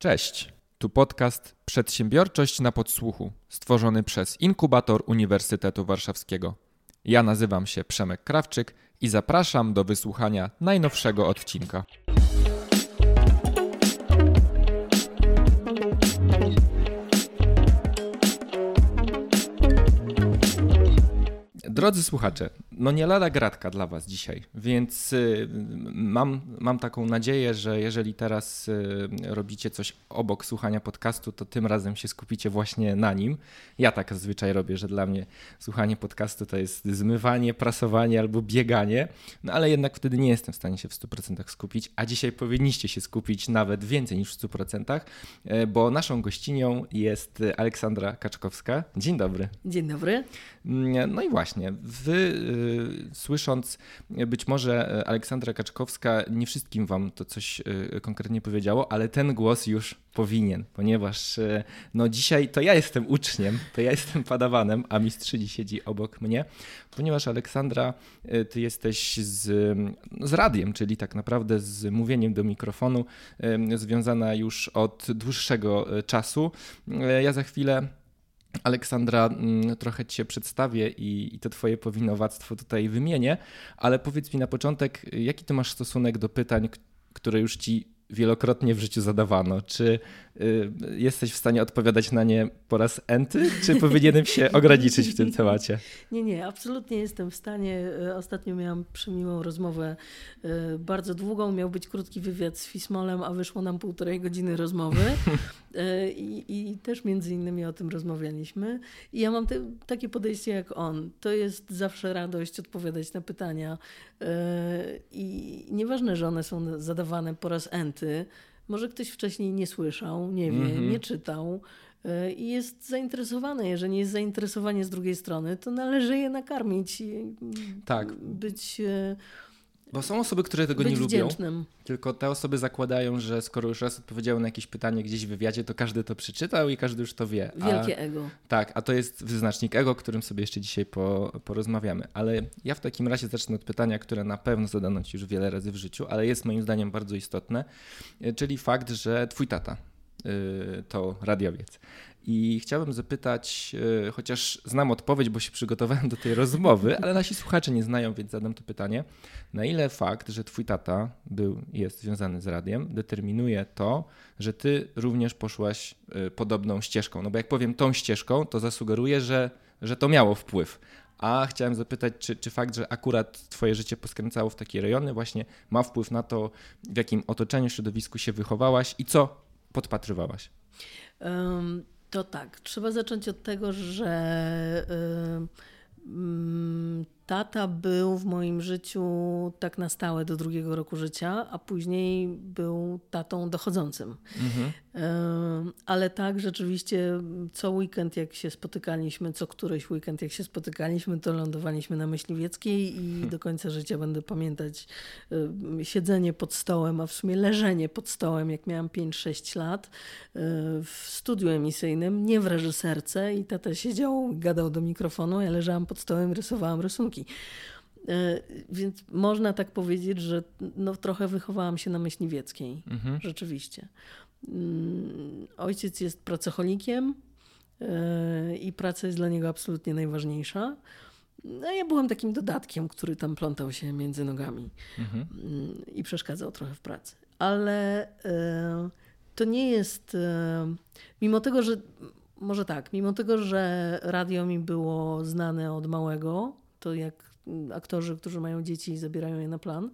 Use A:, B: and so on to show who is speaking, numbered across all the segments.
A: Cześć, tu podcast Przedsiębiorczość na podsłuchu, stworzony przez Inkubator Uniwersytetu Warszawskiego. Ja nazywam się Przemek Krawczyk i zapraszam do wysłuchania najnowszego odcinka. Drodzy słuchacze, no nie lada gratka dla Was dzisiaj, więc y, mam, mam taką nadzieję, że jeżeli teraz y, robicie coś obok słuchania podcastu, to tym razem się skupicie właśnie na nim. Ja tak zazwyczaj robię, że dla mnie słuchanie podcastu to jest zmywanie, prasowanie albo bieganie, no ale jednak wtedy nie jestem w stanie się w 100% skupić, a dzisiaj powinniście się skupić nawet więcej niż w 100%, y, bo naszą gościnią jest Aleksandra Kaczkowska. Dzień dobry.
B: Dzień dobry.
A: Mm, no i właśnie, wy y, słysząc być może Aleksandra Kaczkowska, nie wszystkim wam to coś y, konkretnie powiedziało, ale ten głos już powinien, ponieważ y, no dzisiaj to ja jestem uczniem, to ja jestem padawanem, a mistrzyni siedzi obok mnie, ponieważ Aleksandra, ty jesteś z, z radiem, czyli tak naprawdę z mówieniem do mikrofonu, związana już od dłuższego czasu. Ja za chwilę Aleksandra, mm, trochę Cię przedstawię i, i to Twoje powinowactwo tutaj wymienię, ale powiedz mi na początek, jaki Ty masz stosunek do pytań, które już Ci wielokrotnie w życiu zadawano. Czy jesteś w stanie odpowiadać na nie po raz enty, czy powinienem się ograniczyć w tym temacie?
B: Nie, nie, absolutnie jestem w stanie. Y, ostatnio miałam przemiłą rozmowę, y, bardzo długą. Miał być krótki wywiad z Fismolem, a wyszło nam półtorej godziny rozmowy. Y, I, I, też między innymi o tym rozmawialiśmy. I ja mam te, takie podejście jak on. To jest zawsze radość odpowiadać na pytania. Y, I nieważne, że one są zadawane po raz enty. Może ktoś wcześniej nie słyszał, nie wie, mm -hmm. nie czytał y, i jest zainteresowany. Jeżeli jest zainteresowanie z drugiej strony, to należy je nakarmić. Tak. Być
A: bo są osoby, które tego nie
B: wdzięcznym.
A: lubią. Tylko te osoby zakładają, że skoro już raz odpowiedziały na jakieś pytanie gdzieś w wywiadzie, to każdy to przeczytał i każdy już to wie.
B: Wielkie a, ego.
A: Tak, a to jest wyznacznik ego, którym sobie jeszcze dzisiaj po, porozmawiamy. Ale ja w takim razie zacznę od pytania, które na pewno zadano ci już wiele razy w życiu, ale jest moim zdaniem bardzo istotne, czyli fakt, że twój tata y, to radiowiec. I chciałbym zapytać, e, chociaż znam odpowiedź, bo się przygotowałem do tej rozmowy, ale nasi słuchacze nie znają, więc zadam to pytanie. Na ile fakt, że twój tata był, jest związany z radiem, determinuje to, że ty również poszłaś e, podobną ścieżką? No bo jak powiem tą ścieżką, to zasugeruję, że, że to miało wpływ. A chciałem zapytać, czy, czy fakt, że akurat twoje życie poskręcało w takie rejony, właśnie ma wpływ na to, w jakim otoczeniu, środowisku się wychowałaś i co podpatrywałaś?
B: Um to tak, trzeba zacząć od tego, że. Tata był w moim życiu tak na stałe do drugiego roku życia, a później był tatą dochodzącym. Mhm. Ale tak, rzeczywiście co weekend, jak się spotykaliśmy, co któryś weekend, jak się spotykaliśmy, to lądowaliśmy na Myśliwieckiej i hmm. do końca życia będę pamiętać siedzenie pod stołem, a w sumie leżenie pod stołem, jak miałam 5-6 lat e, w studiu emisyjnym, nie w reżyserce i tata siedział, gadał do mikrofonu, ja leżałam pod stołem, rysowałam rysunki. E, więc można tak powiedzieć, że no, trochę wychowałam się na myśliwieckiej. Mhm. Rzeczywiście. Mm, ojciec jest pracocholikiem e, i praca jest dla niego absolutnie najważniejsza. No, ja byłam takim dodatkiem, który tam plątał się między nogami mhm. Mm, i przeszkadzał trochę w pracy. Ale e, to nie jest, mimo tego, że może tak, mimo tego, że radio mi było znane od małego, to jak aktorzy, którzy mają dzieci i zabierają je na plan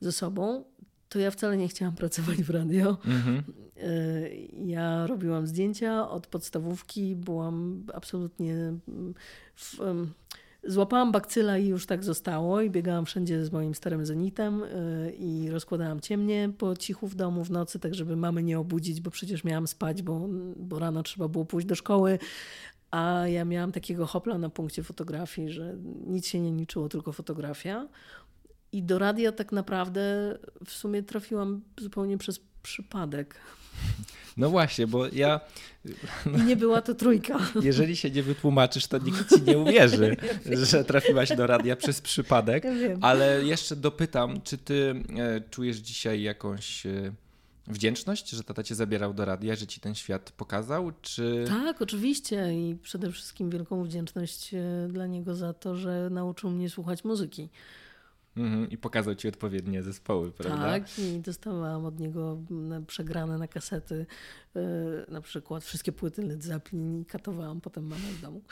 B: ze sobą, to ja wcale nie chciałam pracować w radio. Mhm. E, ja robiłam zdjęcia od podstawówki, byłam absolutnie. W, złapałam bakcyla i już tak zostało i biegałam wszędzie z moim starym zenitem e, i rozkładałam ciemnie po cichu w domu w nocy, tak żeby mamy nie obudzić, bo przecież miałam spać, bo, bo rano trzeba było pójść do szkoły, a ja miałam takiego hopla na punkcie fotografii, że nic się nie liczyło, tylko fotografia. I do radia tak naprawdę w sumie trafiłam zupełnie przez przypadek.
A: No właśnie, bo ja.
B: I nie była to trójka.
A: Jeżeli się nie wytłumaczysz, to nikt ci nie uwierzy, że trafiłaś do radia przez przypadek.
B: Ja
A: ale jeszcze dopytam, czy ty e, czujesz dzisiaj jakąś e, wdzięczność, że tata cię zabierał do radia, że ci ten świat pokazał, czy...
B: Tak, oczywiście i przede wszystkim wielką wdzięczność e, dla niego za to, że nauczył mnie słuchać muzyki.
A: Mhm, I pokazał ci odpowiednie zespoły, prawda?
B: Tak, i dostawałam od niego przegrane na kasety na przykład wszystkie płyty Led Zeppelin i katowałam potem mamę w domu.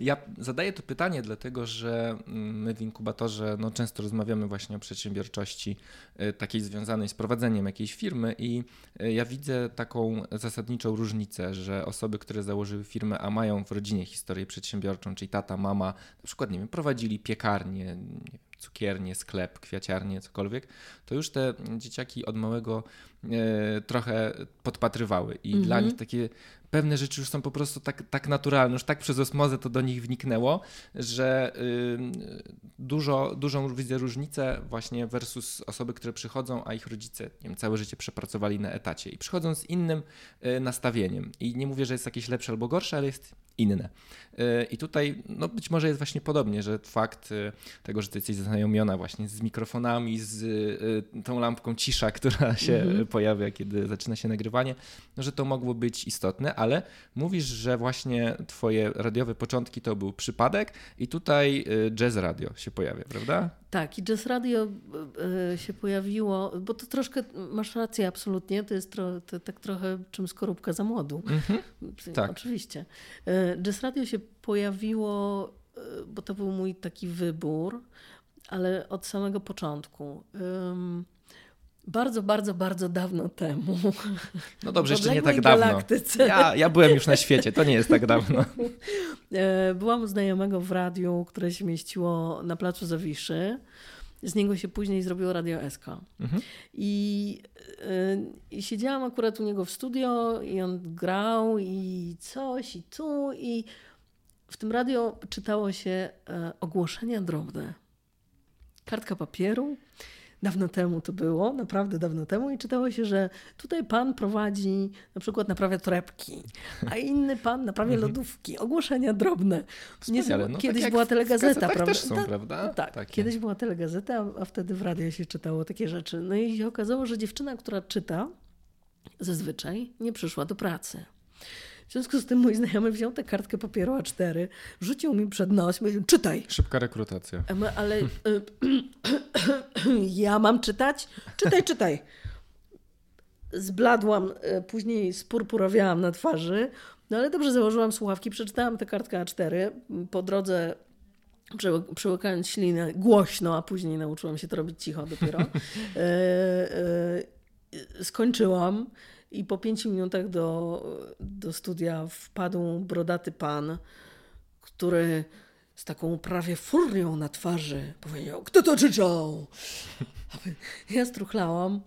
A: Ja zadaję to pytanie dlatego, że my w inkubatorze no, często rozmawiamy właśnie o przedsiębiorczości y, takiej związanej z prowadzeniem jakiejś firmy i y, ja widzę taką zasadniczą różnicę, że osoby, które założyły firmę, a mają w rodzinie historię przedsiębiorczą, czyli tata, mama, na przykład, nie wiem, prowadzili piekarnię, nie wiem, cukiernię, sklep, kwiaciarnię, cokolwiek, to już te dzieciaki od małego e, trochę podpatrywały i dla mhm. nich takie pewne rzeczy już są po prostu tak, tak naturalne, już tak przez osmozę to do nich wniknęło, że y, dużo, dużą widzę różnicę właśnie versus osoby, które przychodzą, a ich rodzice nie wiem, całe życie przepracowali na etacie i przychodzą z innym y, nastawieniem. I nie mówię, że jest jakieś lepsze albo gorsze, ale jest inne. Y, I tutaj no być może jest właśnie podobnie, że fakt y, tego, że ty jesteś zaznajomiona właśnie z mikrofonami, z y, tą lampką cisza, która się mm -hmm. pojawia, kiedy zaczyna się nagrywanie, no, że to mogło być istotne, ale mówisz, że właśnie twoje radiowe początki to był przypadek i tutaj jazz radio się pojawia, prawda?
B: Tak, i jazz radio się pojawiło, bo to troszkę, masz rację absolutnie, to jest tro, to tak trochę czym skorupka za młodu. Mm -hmm. Tak. Oczywiście. Jazz radio się pojawiło, e, bo to był mój taki wybór, ale od samego początku. Bardzo, bardzo, bardzo dawno temu.
A: No dobrze, jeszcze nie tak dawno. Ja, ja byłem już na świecie, to nie jest tak dawno.
B: E, byłam u znajomego w radiu, które się mieściło na placu Zawiszy. Z niego się później zrobiło Radio SK. Mhm. I, yy, I siedziałam akurat u niego w studio i on grał i coś i tu i w tym radio czytało się e, ogłoszenia drobne. Kartka papieru. Dawno temu to było, naprawdę dawno temu, i czytało się, że tutaj pan prowadzi, na przykład naprawia torebki, a inny pan naprawia mhm. lodówki. Ogłoszenia drobne.
A: Nie, no,
B: kiedyś
A: tak
B: była telegazeta,
A: prawda? Też są, prawda?
B: No, tak, Takie. kiedyś była telegazeta, a wtedy w radio się czytało takie rzeczy. No i się okazało, że dziewczyna, która czyta, zazwyczaj nie przyszła do pracy. W związku z tym mój znajomy wziął tę kartkę papieru A4, rzucił mi przed nos, mówił, czytaj.
A: Szybka rekrutacja.
B: Ale y, ja mam czytać? Czytaj, czytaj. Zbladłam, y, później spurpurowiałam na twarzy, no ale dobrze założyłam słuchawki, przeczytałam tę kartkę A4. Po drodze przełykając ślinę głośno, a później nauczyłam się to robić cicho dopiero. Y, skończyłam. I po pięciu minutach do, do studia wpadł brodaty pan, który z taką prawie furią na twarzy powiedział: Kto to krzyczał? Ja struchlałam,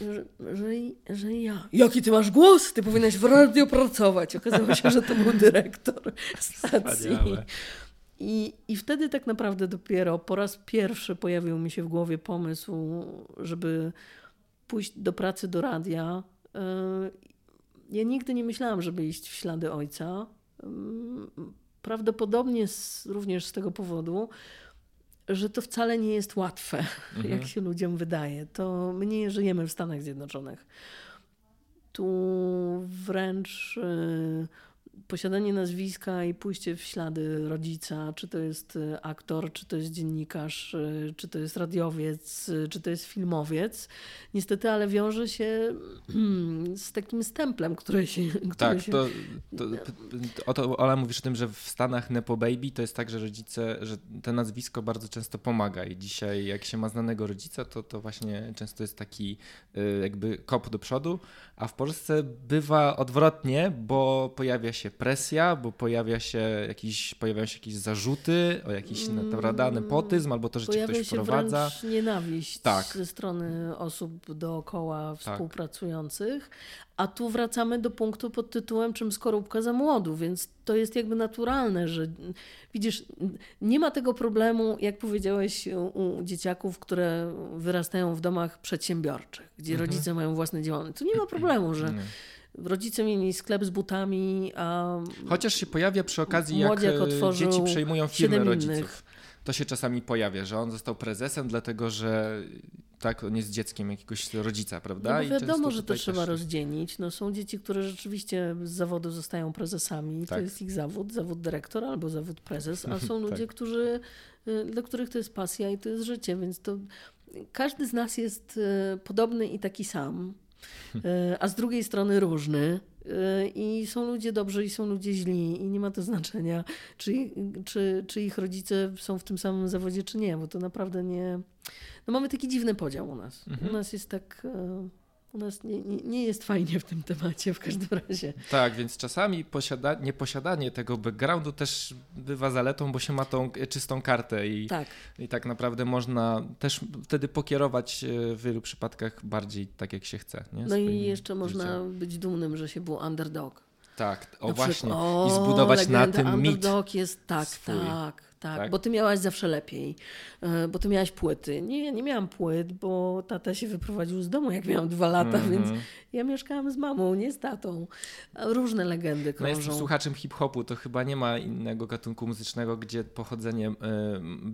B: że, że, że ja. Jaki ty masz głos? Ty powinnaś w radio pracować. Okazało się, że to był dyrektor stacji. I, I wtedy tak naprawdę dopiero po raz pierwszy pojawił mi się w głowie pomysł, żeby pójść do pracy do radia ja nigdy nie myślałam, żeby iść w ślady ojca. Yy, prawdopodobnie z, również z tego powodu, że to wcale nie jest łatwe, mhm. jak się ludziom wydaje. To my nie żyjemy w Stanach Zjednoczonych. Tu wręcz yy, posiadanie nazwiska i pójście w ślady rodzica, czy to jest e, aktor, czy to jest dziennikarz, e, czy to jest radiowiec, e, czy to jest filmowiec, niestety, ale wiąże się z takim stemplem, który się. Który
A: tak,
B: się...
A: to, to, to, to Ola mówisz o tym, że w Stanach Nepo Baby to jest tak, że rodzice, że to nazwisko bardzo często pomaga i dzisiaj jak się ma znanego rodzica, to, to właśnie często jest taki jakby kop do przodu, a w Polsce bywa odwrotnie, bo pojawia się presja, bo pojawia się jakiś, pojawiają się jakieś zarzuty o jakiś naprawdę nepotyzm, albo to, że
B: pojawia
A: cię ktoś
B: się
A: wprowadza.
B: nienawiść tak. ze strony osób dookoła tak. współpracujących, a tu wracamy do punktu pod tytułem czym skorupka za młodu, więc to jest jakby naturalne, że widzisz, nie ma tego problemu, jak powiedziałeś, u dzieciaków, które wyrastają w domach przedsiębiorczych, gdzie mhm. rodzice mają własne działalność. Tu nie ma problemu, że rodzice mieli sklep z butami, a
A: Chociaż się pojawia przy okazji, jak, e, dzieci przejmują firmy rodziców. to się czasami pojawia, że on został prezesem, dlatego że tak, on jest dzieckiem jakiegoś rodzica, prawda?
B: No wiadomo, że to trzeba
A: też-
B: rozdzielić. No, są dzieci, które rzeczywiście z zawodu zostają prezesami. To
A: Tak.
B: jest ich zawód, zawód dyrektor albo zawód prezes, a są ludzie,
A: Tak.
B: którzy, y, dla których to jest pasja i to jest życie, więc to każdy z nas jest y, podobny i taki sam, a z drugiej strony różny. Y, I są ludzie dobrzy i są ludzie źli, i nie ma to znaczenia, czy, czy, czy ich rodzice są w tym samym zawodzie, czy nie, bo to naprawdę nie. No mamy taki dziwny podział u nas. U nas jest tak. E, U nas nie, nie, nie jest fajnie w tym temacie w każdym razie.
A: Tak, więc czasami posiada, nieposiadanie tego backgroundu też bywa zaletą, bo się ma tą czystą kartę i
B: Tak.
A: I tak naprawdę można też wtedy pokierować e, w wielu przypadkach bardziej tak, jak się chce. Nie?
B: No i jeszcze można
A: życiem.
B: być dumnym, że się był underdog.
A: Tak, o
B: Na
A: właśnie.
B: przykład-
A: I
B: o,
A: zbudować na tym mit.
B: Underdog jest tak,
A: swój.
B: tak, tak,
A: Tak?
B: bo ty miałaś zawsze lepiej, e, bo ty miałaś płyty. Nie, ja nie miałam płyt, bo tata się wyprowadził z domu, jak miałam dwa lata,
A: Mhm.
B: więc ja mieszkałam z mamą, nie z tatą. Różne legendy
A: No jestem
B: krążą.
A: słuchaczem hip-hopu, to chyba nie ma innego gatunku muzycznego, gdzie pochodzenie e,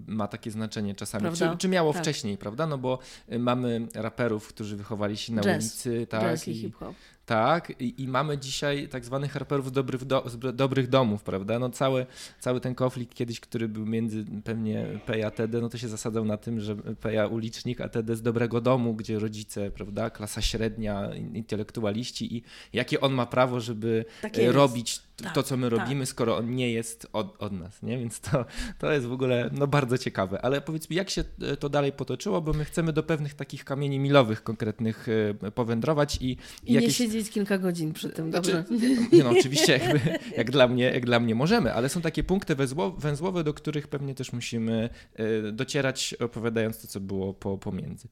A: ma takie znaczenie czasami. Czy, czy miało
B: Tak.
A: wcześniej, prawda? No bo e, mamy raperów, którzy wychowali się na
B: Jazz.
A: ulicy. Tak,
B: Jazz i
A: i,
B: hip-hop.
A: Tak i, i mamy dzisiaj tak zwanych raperów dobrych, do, dobrych domów, prawda? No cały, cały ten konflikt kiedyś, który był między pewnie Peja a TD, no to się zasadzał na tym, że Peja ulicznik, a TD z dobrego domu, gdzie rodzice, prawda, klasa średnia, in- intelektualiści i jakie on ma prawo, żeby
B: Tak
A: e, robić
B: Tak,
A: to, co my
B: tak.
A: robimy, skoro on nie jest od, od nas, nie? Więc to, to jest w ogóle no, bardzo ciekawe. Ale powiedz mi, jak się e, to dalej potoczyło, bo my chcemy do pewnych takich kamieni milowych konkretnych e, powędrować i,
B: I nie
A: jakieś...
B: siedzieć kilka godzin przy tym, dobrze?
A: Znaczy, nie no, oczywiście, jakby, jak, dla mnie, jak dla mnie możemy, ale są takie punkty węzło, węzłowe, do których pewnie też musimy e, docierać, opowiadając to, co było po, pomiędzy.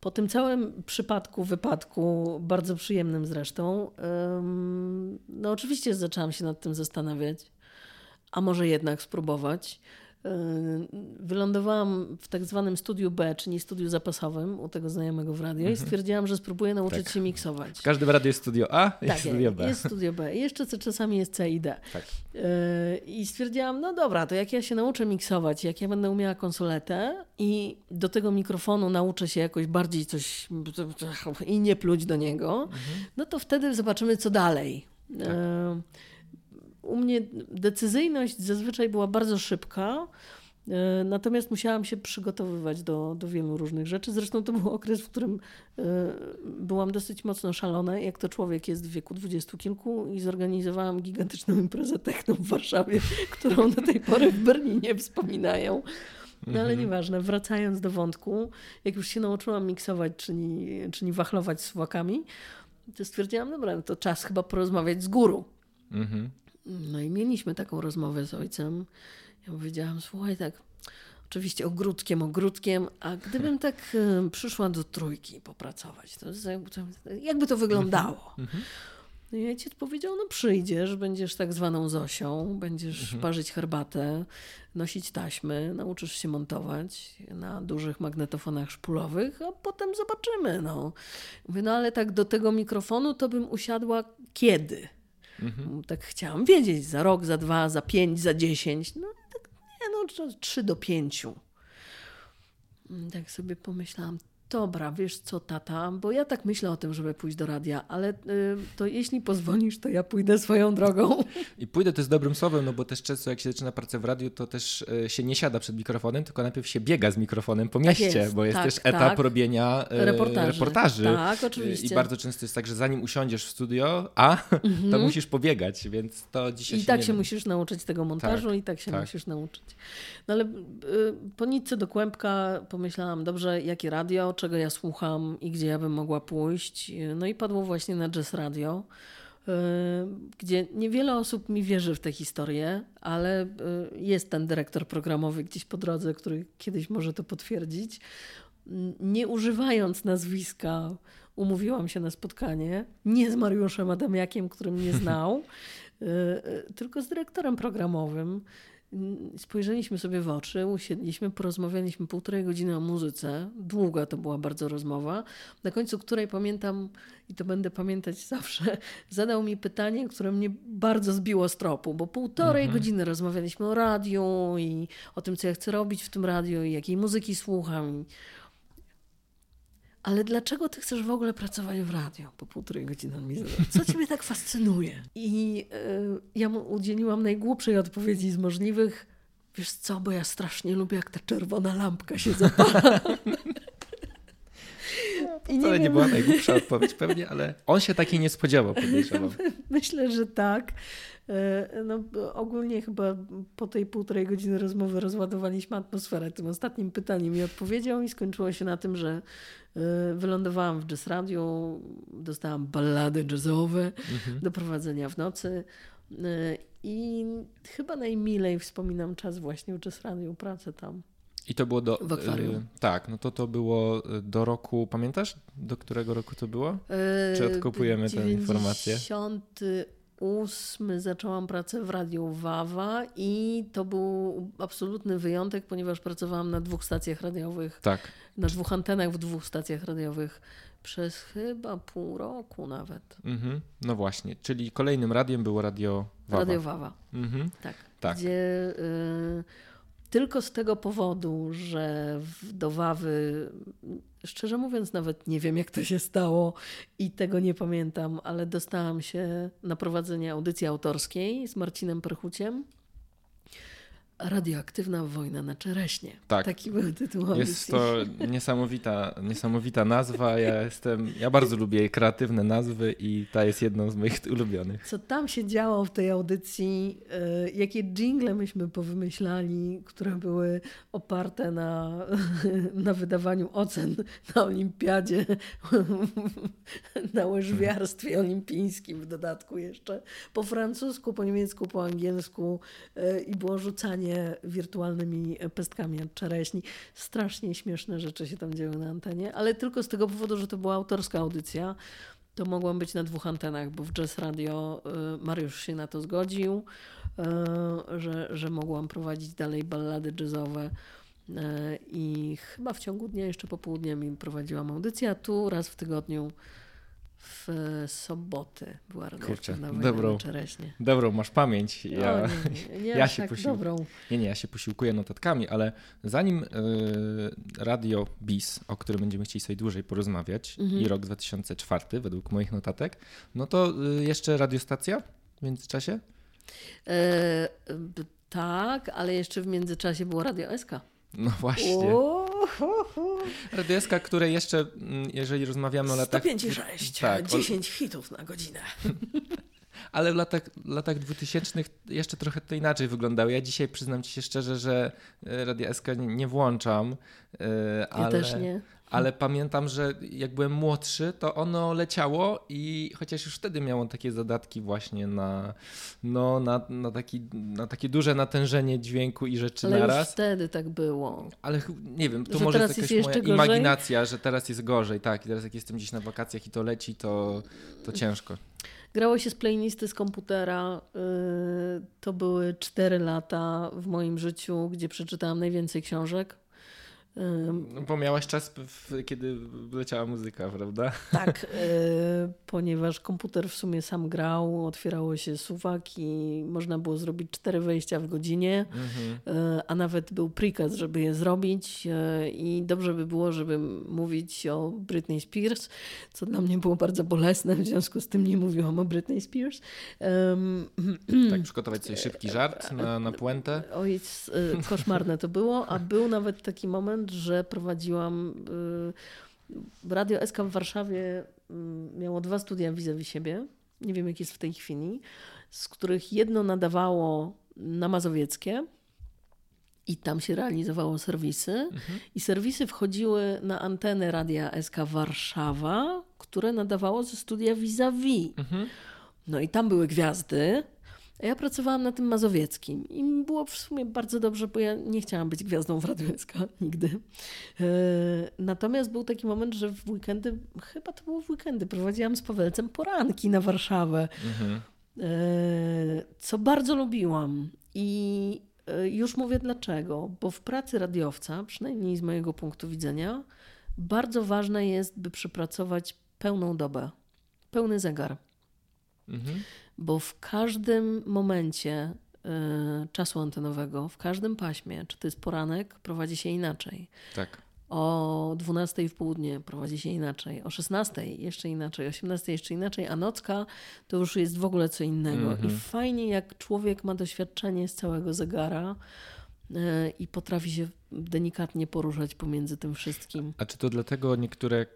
B: Po tym całym przypadku, wypadku, bardzo przyjemnym zresztą, no oczywiście zaczęłam się nad tym zastanawiać, a może jednak spróbować. E, Wylądowałam w tak zwanym studiu B, czyli studiu zapasowym u tego znajomego w radio i stwierdziłam, że spróbuję nauczyć
A: Mhm. Tak.
B: się miksować.
A: W każdym radiu jest studio A i
B: Tak,
A: studio B.
B: jest studio B. Jeszcze co czasami jest C i D.
A: Tak.
B: Yy, I stwierdziłam, no dobra, to jak ja się nauczę miksować, jak ja będę umiała konsoletę i do tego mikrofonu nauczę się jakoś bardziej coś i nie pluć do niego, no to wtedy zobaczymy, co dalej. Yy, U mnie decyzyjność zazwyczaj była bardzo szybka. yy, Natomiast musiałam się przygotowywać do, do wielu różnych rzeczy. Zresztą to był okres, w którym yy, byłam dosyć mocno szalona, jak to człowiek jest w wieku dwudziestu kilku i zorganizowałam gigantyczną imprezę techno w Warszawie, którą do tej pory w Berlinie wspominają. No ale nieważne, wracając do wątku, jak już się nauczyłam miksować, czyli, czyli wachlować słowakami, to stwierdziłam, dobra, no to czas chyba porozmawiać z guru.
A: Mhm.
B: No i mieliśmy taką rozmowę z ojcem. Ja powiedziałam, słuchaj, tak, oczywiście ogródkiem, ogródkiem, a gdybym tak przyszła do trójki popracować, to jakby to wyglądało? No i ojciec powiedział, no przyjdziesz, będziesz tak zwaną Zosią, będziesz parzyć herbatę, nosić taśmy, nauczysz się montować na dużych magnetofonach szpulowych, a potem zobaczymy, no. Mówię, no ale tak do tego mikrofonu to bym usiadła kiedy? Tak chciałam wiedzieć, za rok, za dwa, za pięć, za dziesięć. No tak nie, no tr- trzy do pięciu. Mm, Tak sobie pomyślałam, dobra, wiesz co, tata, bo ja tak myślę o tym, żeby pójść do radia, ale y, to jeśli pozwolisz, to ja pójdę swoją drogą.
A: I pójdę to jest dobrym słowem, no bo też często jak się zaczyna pracę w radiu, to też e, się nie siada przed mikrofonem, tylko najpierw się biega z mikrofonem po mieście,
B: jest,
A: bo jest
B: tak,
A: też
B: tak.
A: etap robienia e,
B: Reportaży.
A: reportaży.
B: Tak,
A: E,
B: oczywiście.
A: I bardzo często jest tak, że zanim usiądziesz w studio, a to musisz pobiegać, więc to dzisiaj
B: Mhm. I tak
A: nie
B: się musisz nauczyć tego montażu
A: Tak,
B: i tak się
A: tak.
B: musisz nauczyć. No ale y, po nitce do kłębka pomyślałam, dobrze, jakie radio, czego ja słucham i gdzie ja bym mogła pójść. No i padło właśnie na Jazz Radio, y, gdzie niewiele osób mi wierzy w tę historię, ale y, jest ten dyrektor programowy gdzieś po drodze, który kiedyś może to potwierdzić. Nie używając nazwiska, umówiłam się na spotkanie. Nie z Mariuszem Adamiakiem, który mnie znał, y, tylko z dyrektorem programowym. Spojrzeliśmy sobie w oczy, usiedliśmy, porozmawialiśmy półtorej godziny o muzyce. Długa to była bardzo rozmowa, na końcu której pamiętam, i to będę pamiętać zawsze, zadał mi pytanie, które mnie bardzo zbiło z tropu, bo półtorej mhm. godziny rozmawialiśmy o radiu i o tym, co ja chcę robić w tym radiu i jakiej muzyki słucham ale dlaczego ty chcesz w ogóle pracować w radio? Po półtorej godziny on mi zadał. Co ciebie tak fascynuje? I y, ja mu udzieliłam najgłupszej odpowiedzi z możliwych. Wiesz co, bo ja strasznie lubię, jak ta czerwona lampka się zapala.
A: I nie, nie była najgłupsza odpowiedź pewnie, ale on się takiej nie spodziewał, podejrzewam.
B: Myślę, że tak. E, no, ogólnie chyba po tej półtorej godziny rozmowy rozładowaliśmy atmosferę tym ostatnim pytaniem i odpowiedział i skończyło się na tym, że e, wylądowałam w jazz radio, dostałam ballady jazzowe mhm. do prowadzenia w nocy e, i chyba najmilej wspominam czas właśnie w jazz radio, pracę tam.
A: I to było do.
B: W akwarium. Y,
A: tak, no to to było do roku. Pamiętasz, do którego roku to było? Czy odkupujemy tę informację?
B: 98 zaczęłam pracę w Radiu Wawa i to był absolutny wyjątek, ponieważ pracowałam na dwóch stacjach radiowych.
A: Tak.
B: Na dwóch antenach w dwóch stacjach radiowych przez chyba pół roku nawet.
A: Mhm. No właśnie, czyli kolejnym radiem było Radio Wawa.
B: Radio Wawa. Mhm. Tak. tak. Gdzie y, tylko z tego powodu, że do Wawy szczerze mówiąc, nawet nie wiem, jak to się stało i tego nie pamiętam, ale dostałam się na prowadzenie audycji autorskiej z Marcinem Perchuciem. Radioaktywna wojna na czereśnie. Tak. Taki był tytuł.
A: Jest to niesamowita, niesamowita nazwa. Ja jestem, ja bardzo lubię kreatywne nazwy i ta jest jedną z moich ulubionych.
B: Co tam się działo w tej audycji, y, jakie jingle myśmy powymyślali, które były oparte na, na wydawaniu ocen na olimpiadzie, na łyżwiarstwie olimpijskim w dodatku jeszcze, po francusku, po niemiecku, po angielsku y, i było rzucanie wirtualnymi pestkami od czereśni. Strasznie śmieszne rzeczy się tam dzieją na antenie, ale tylko z tego powodu, że to była autorska audycja. To mogłam być na dwóch antenach, bo w Jazz Radio y, Mariusz się na to zgodził, y, że, że mogłam prowadzić dalej ballady jazzowe. Y, I chyba w ciągu dnia, jeszcze popołudniami prowadziłam audycję, a tu raz w tygodniu w soboty była radioaktywna wojna dobrą, czereśnie.
A: Dobrą, masz pamięć. Ja, nie, nie, nie ja się tak posił... Nie, nie, ja się posiłkuję notatkami, ale zanim y, Radio BIS, o którym będziemy chcieli sobie dłużej porozmawiać mhm. i rok 2004 według moich notatek, no to y, jeszcze radiostacja w międzyczasie?
B: E, tak, ale jeszcze w międzyczasie było Radio SK.
A: No właśnie. Radioska, które jeszcze, mm, jeżeli rozmawiamy o latach...
B: 105,6, tak, 10 o... hitów na godzinę.
A: Ale w latach, latach 2000 jeszcze trochę to inaczej wyglądało. Ja dzisiaj przyznam ci się szczerze, że e, Radio SK nie, nie włączam.
B: Ale, ja też nie
A: ale pamiętam, że jak byłem młodszy, to ono leciało i chociaż już wtedy miało takie zadatki właśnie na, no, na, na, taki, na takie duże natężenie dźwięku i rzeczy
B: ale
A: naraz. Ale
B: wtedy tak było.
A: Ale nie wiem, to że może jest jakaś jest moja imaginacja, że teraz jest gorzej, tak. I teraz jak jestem gdzieś na wakacjach i to leci, to, to ciężko.
B: Grało się z playlisty z komputera. Y, to były cztery lata w moim życiu, gdzie przeczytałam najwięcej książek.
A: No, bo miałaś czas, kiedy leciała muzyka, prawda?
B: Tak, e, ponieważ komputer w sumie sam grał, otwierało się suwaki, można było zrobić cztery wejścia w godzinie, mhm. E, a nawet był prikaz, żeby je zrobić e, i dobrze by było, żeby mówić o Britney Spears, co dla mnie było bardzo bolesne, w związku z tym nie mówiłam o Britney Spears.
A: Tak, przygotować sobie szybki żart na, na puentę?
B: Oj, koszmarne to było, a był nawet taki moment, moment, że prowadziłam. Y, Radio SK w Warszawie mm, miało dwa studia vis-a-vis siebie. Nie wiem, jak jest w tej chwili, z których jedno nadawało na Mazowieckie i tam się realizowało serwisy. Mhm. I serwisy wchodziły na antenę Radia SK Warszawa, które nadawało ze studia vis-a-vis. Mhm. No i tam były gwiazdy, ja pracowałam na tym mazowieckim i było w sumie bardzo dobrze, bo ja nie chciałam być gwiazdą w Radiu SK nigdy. E, natomiast był taki moment, że w weekendy, chyba to było w weekendy, prowadziłam z Pawelcem poranki na Warszawę, mhm. E, co bardzo lubiłam. I y, już mówię dlaczego. Bo w pracy radiowca, przynajmniej z mojego punktu widzenia, bardzo ważne jest, by przepracować pełną dobę, pełny zegar. Mhm. Bo w każdym momencie y, czasu antenowego, w każdym paśmie, czy to jest poranek, prowadzi się inaczej.
A: Tak.
B: O 12 w południe prowadzi się inaczej, o 16 jeszcze inaczej, o 18 jeszcze inaczej, a nocka to już jest w ogóle co innego. Mm -hmm. I mhm. fajnie, jak człowiek ma doświadczenie z całego zegara, i potrafi się delikatnie poruszać pomiędzy tym wszystkim.
A: A czy to dlatego niektóre y,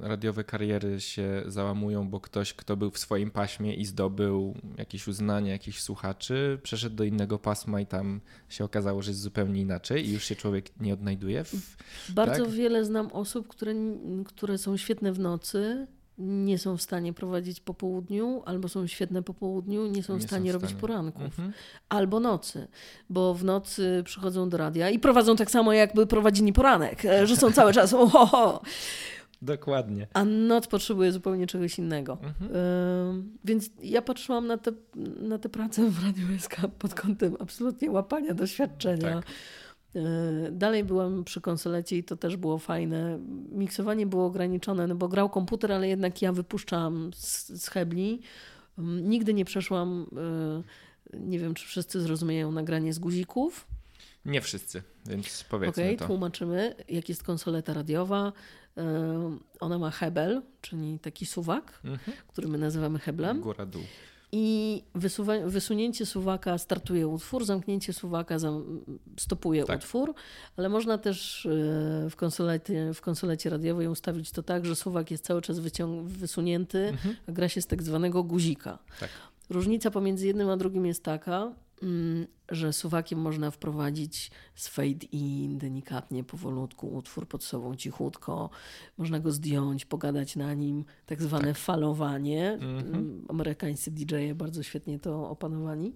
A: radiowe kariery się załamują, bo ktoś, kto był w swoim paśmie i zdobył jakieś uznanie jakichś słuchaczy, przeszedł do innego pasma i tam się okazało, że jest zupełnie inaczej i już się człowiek nie odnajduje? W,
B: Bardzo
A: tak?
B: wiele znam osób, które, które są świetne w nocy, nie są w stanie prowadzić po południu, albo są świetne po południu, nie są nie w stanie są robić stanie. poranków, mhm. albo nocy, bo w nocy przychodzą do radia i prowadzą tak samo, jakby prowadzili poranek, e, że są cały czas ohoho.
A: Dokładnie.
B: A noc potrzebuje zupełnie czegoś innego. Mhm. Y więc ja patrzyłam na te, na te prace w Radiu SK pod kątem absolutnie łapania doświadczenia. Tak dalej byłam przy konsolecie i to też było fajne. Miksowanie było ograniczone, no bo grał komputer, ale jednak ja wypuszczałam z, z hebli. Mm, nigdy nie przeszłam, e, nie wiem czy wszyscy zrozumieją nagranie z guzików.
A: Nie wszyscy, więc powiedzmy
B: okay, to. tłumaczymy. Jak jest konsoleta radiowa, e, ona ma hebel, czyli taki suwak, mhm. który my nazywamy heblem.
A: Góra-dół
B: i wysuwa- wysunięcie suwaka startuje utwór, zamknięcie suwaka stopuje tak. utwór, ale można też e, w konsolecie, w konsolecie radiowej ustawić to tak, że suwak jest cały czas wyciąg- wysunięty, mhm. a gra się z tak zwanego guzika. Tak. Różnica pomiędzy jednym a drugim jest taka, mm, że suwakiem można wprowadzić z fade in, delikatnie, powolutku, utwór pod sobą cichutko. Można go zdjąć, pogadać na nim, tak zwane tak. falowanie. Mm-hmm. Amerykańscy DJ-e bardzo świetnie to opanowani.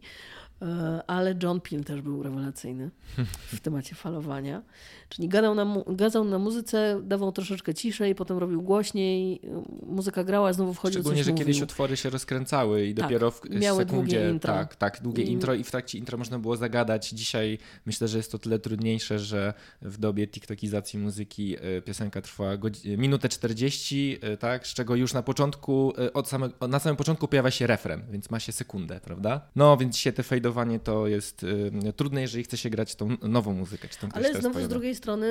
B: E, ale John Peel też był rewelacyjny w temacie falowania. Czyli gadał na, mu- gadał na muzyce, dawał troszeczkę ciszej, potem robił głośniej, muzyka grała, znowu wchodził
A: Szczególnie,
B: że
A: mówił. kiedyś utwory się rozkręcały i tak, dopiero w
B: miały
A: sekundzie,
B: intro.
A: tak, tak, długie I... intro i w trakcie intro można było zagadać. Dzisiaj myślę, że jest to tyle trudniejsze, że w dobie tiktokizacji muzyki e, piosenka trwa godz- minutę 40, e, tak, z czego już na początku, od samego, na samym początku pojawia się refren, więc ma się sekundę, prawda? No, więc się te fade to jest y, trudne, jeżeli chce się grać tą nową muzykę. Czy tą,
B: Ale znowu z drugiej strony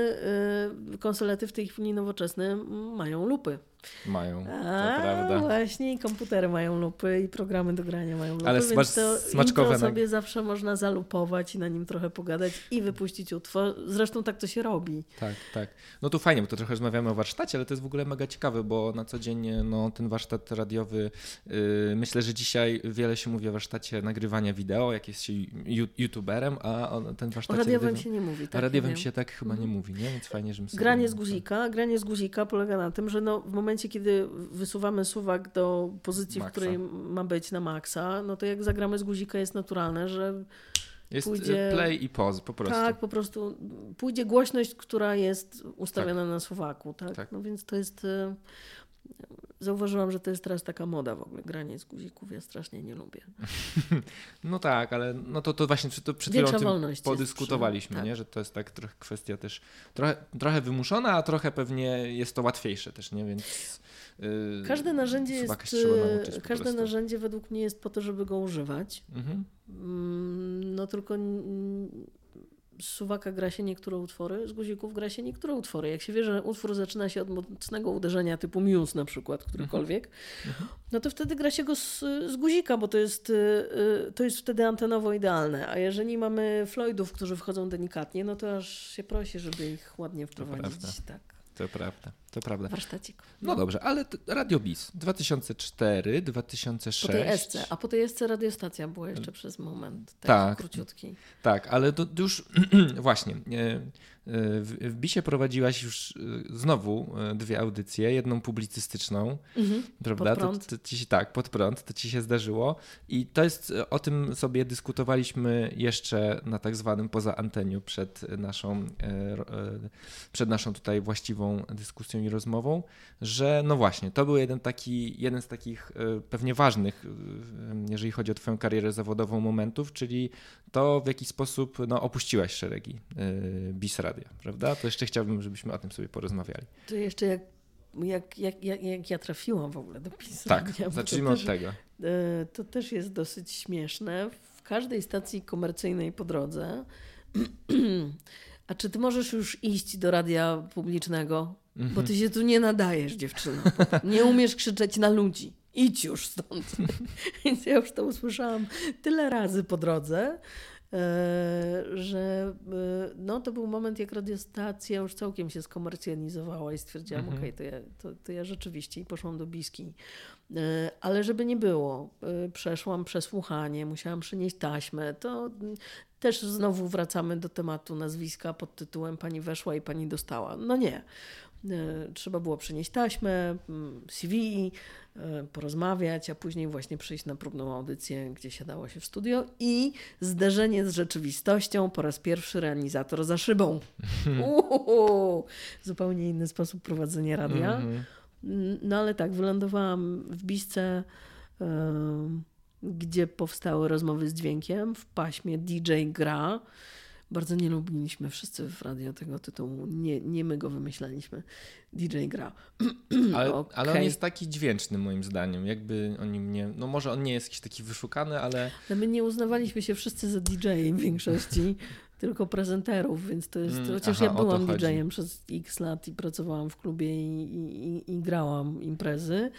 B: y, konsolety w tej chwili nowoczesne mają lupy.
A: Mają, to A, prawda.
B: Właśnie i komputery mają lupy i programy do grania mają lupy,
A: Ale
B: więc to
A: smaczkowe
B: sobie zawsze można zalupować i na nim trochę pogadać i wypuścić utwór. Zresztą tak to się robi.
A: Tak, tak. No tu fajnie, bo to trochę rozmawiamy o warsztacie, ale to jest w ogóle mega ciekawe, bo na co dzień no, ten warsztat radiowy, yy, myślę, że dzisiaj wiele się mówi o warsztacie nagrywania wideo, jak jest się youtuberem, a on, ten warsztat... O
B: radiowym się nie mówi. Tak,
A: o radiowym się tak chyba nie mhm. mówi, nie? Więc fajnie, że.
B: Granie z guzika, granie z guzika polega na tym, że no, w momencie momencie, kiedy wysuwamy suwak do pozycji, w której ma być na maksa, no to jak zagramy z guzika jest naturalne, że
A: jest
B: pójdzie...
A: play i pause po prostu.
B: Tak, po prostu pójdzie głośność, która jest ustawiona tak. na suwaku, tak? tak? No więc to jest e, zauważyłam, że to jest teraz taka moda w ogóle, granie z guzików. Ja strasznie nie lubię.
A: no tak, ale no to, to właśnie to przed chwilą tym podyskutowaliśmy, przy... tak. nie? że to jest tak trochę kwestia też trochę, trochę wymuszona, a trochę pewnie jest to łatwiejsze też, nie? Więc
B: yy, każde narzędzie jest, każde narzędzie według mnie jest po to, żeby go używać. Mhm. Mm, no tylko z suwaka gra się niektóre utwory, z guzików gra się niektóre utwory. Jak się wie, że utwór zaczyna się od mocnego uderzenia typu Muse na przykład, którykolwiek, mhm. no to wtedy gra się go z, z guzika, bo to jest, y, y, to jest wtedy antenowo idealne. A jeżeli mamy Floydów, którzy wchodzą delikatnie, no to aż się prosi, żeby ich ładnie wprowadzić. Tak.
A: To prawda, to prawda.
B: Warsztacik.
A: No, no dobrze, ale Radio Bis 2004, 2006. Po tej
B: SC, a po tej SC radiostacja była jeszcze przez moment. Tak, króciutki.
A: Tak, ale to już właśnie. W, w Bisie prowadziłaś już znowu dwie audycje, jedną publicystyczną, mhm. prawda? To, to ci, tak, pod prąd, to ci się zdarzyło. I to jest, o tym sobie dyskutowaliśmy jeszcze na tak zwanym poza anteniu przed naszą, przed naszą tutaj właściwą dyskusją i rozmową, że no właśnie, to był jeden taki, jeden z takich pewnie ważnych, jeżeli chodzi o twoją karierę zawodową momentów, czyli to w jaki sposób no, opuściłaś szeregi BIS Radia, prawda? To jeszcze chciałbym, żebyśmy o tym sobie porozmawiali.
B: To jeszcze jak, jak, jak, jak, jak ja trafiłam w ogóle do BIS
A: tak, zacznijmy od tego.
B: Yy, to też jest dosyć śmieszne. W każdej stacji komercyjnej po drodze a czy ty możesz już iść do radia publicznego? Bo ty się tu nie nadajesz, dziewczyno. Nie umiesz krzyczeć na ludzi idź już stąd. Więc ja już to usłyszałam tyle razy po drodze, e, że e, no, to był moment, jak radiostacja już całkiem się skomercjalizowała i stwierdziłam, mhm. okej, okay, to, ja, to, to ja rzeczywiście i poszłam do Biski. E, ale żeby nie było, przeszłam przesłuchanie, musiałam przynieść taśmę, to też znowu wracamy do tematu nazwiska pod tytułem pani weszła i pani dostała. No nie. Trzeba było przynieść taśmę, mm, CV, E, porozmawiać, a później właśnie przyjść na próbną audycję, gdzie siadało się w studio i zderzenie z rzeczywistością po raz pierwszy realizator za szybą. Uhuhu, zupełnie inny sposób prowadzenia radia. Mhm. No ale tak, wylądowałam w Bisce, gdzie powstały rozmowy z dźwiękiem w paśmie DJ Gra. Bardzo nie lubiliśmy wszyscy w radio tego tytułu. Nie, nie my go wymyślaliśmy. DJ gra.
A: Ale, okay. ale on jest taki dźwięczny moim zdaniem. Jakby oni mnie. No może on nie jest jakiś taki wyszukany, ale.
B: No my nie uznawaliśmy się wszyscy za DJ w większości. tylko prezenterów, więc to jest. Mm, chociaż aha, ja byłam DJ-em przez x lat i pracowałam w klubie i, i, i grałam imprezy,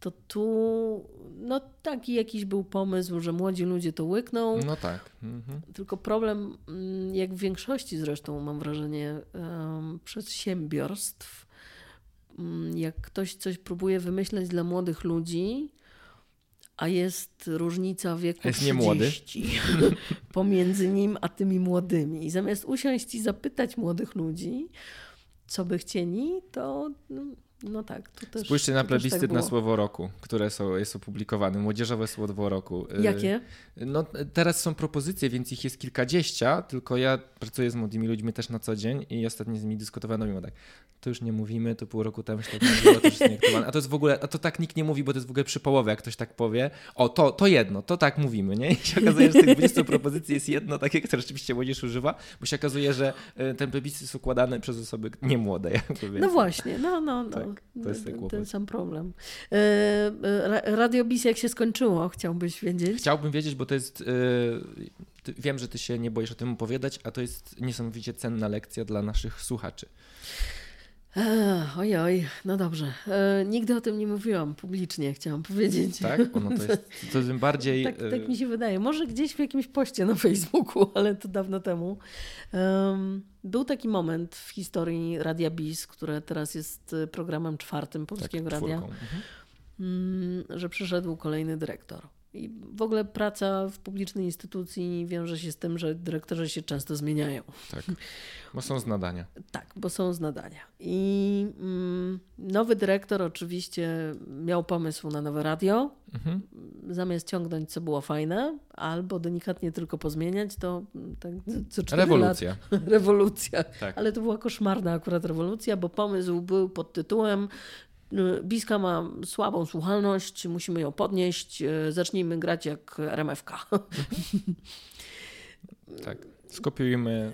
B: to tu no taki jakiś był pomysł, że młodzi ludzie to łykną.
A: No tak. Mhm.
B: Tylko problem, mm, jak w większości zresztą mam wrażenie przedsiębiorstw, um, jak ktoś coś próbuje wymyśleć dla młodych ludzi, a jest różnica wieku
A: jest
B: 30 pomiędzy nim a tymi młodymi. I zamiast usiąść i zapytać młodych ludzi, co by chcieli, to no, no tak, to też.
A: Spójrzcie na
B: tak
A: plebiscyt
B: tak
A: na słowo roku, które są, jest opublikowane. Młodzieżowe słowo roku.
B: Y, Jakie?
A: No, teraz są propozycje, więc ich jest kilkadziesiąt, tylko ja pracuję z młodymi ludźmi też na co dzień i ostatnio z nimi dyskutowano mi tak, to już nie mówimy, to pół roku temu się tak mówiło, to już jest nieaktualne. A to jest w ogóle, a to tak nikt nie mówi, bo to jest w ogóle przy połowie, jak ktoś tak powie, o to, to jedno, to tak mówimy, nie? I się okazuje, że z tych 20 propozycji jest jedno takie, które rzeczywiście młodzież używa, bo się okazuje, że y, ten plebiscyt jest układany przez osoby niemłode, jak
B: No właśnie, no, no, no.
A: Tak, to jest ten,
B: ten sam problem. E, e, Radio Bis jak się skończyło, chciałbyś wiedzieć?
A: Chciałbym wiedzieć, bo to jest, e, wiem, że ty się nie boisz o tym opowiadać, a to jest niesamowicie cenna lekcja dla naszych słuchaczy.
B: Oj, oj, no dobrze. E, nigdy o tym nie mówiłam publicznie, chciałam powiedzieć.
A: Tak? Ono to jest to tym bardziej.
B: tak, tak mi się wydaje. Może gdzieś w jakimś poście na Facebooku, ale to dawno temu. Um, był taki moment w historii Radia Bis, które teraz jest programem czwartym Polskiego tak, Radia, mhm. Mm, że przyszedł kolejny dyrektor. I w ogóle praca w publicznej instytucji wiąże się z tym, że dyrektorzy się często zmieniają.
A: Tak, bo są z nadania.
B: tak, bo są z nadania. I mm, nowy dyrektor oczywiście miał pomysł na nowe radio. Mhm. Zamiast ciągnąć, co było fajne, albo delikatnie tylko pozmieniać, to tak, co
A: Rewolucja.
B: Lat, rewolucja. Tak. Ale to była koszmarna akurat rewolucja, bo pomysł był pod tytułem Biska ma słabą słuchalność, musimy ją podnieść, y, zacznijmy grać jak RMFK.
A: Tak, skopiujmy.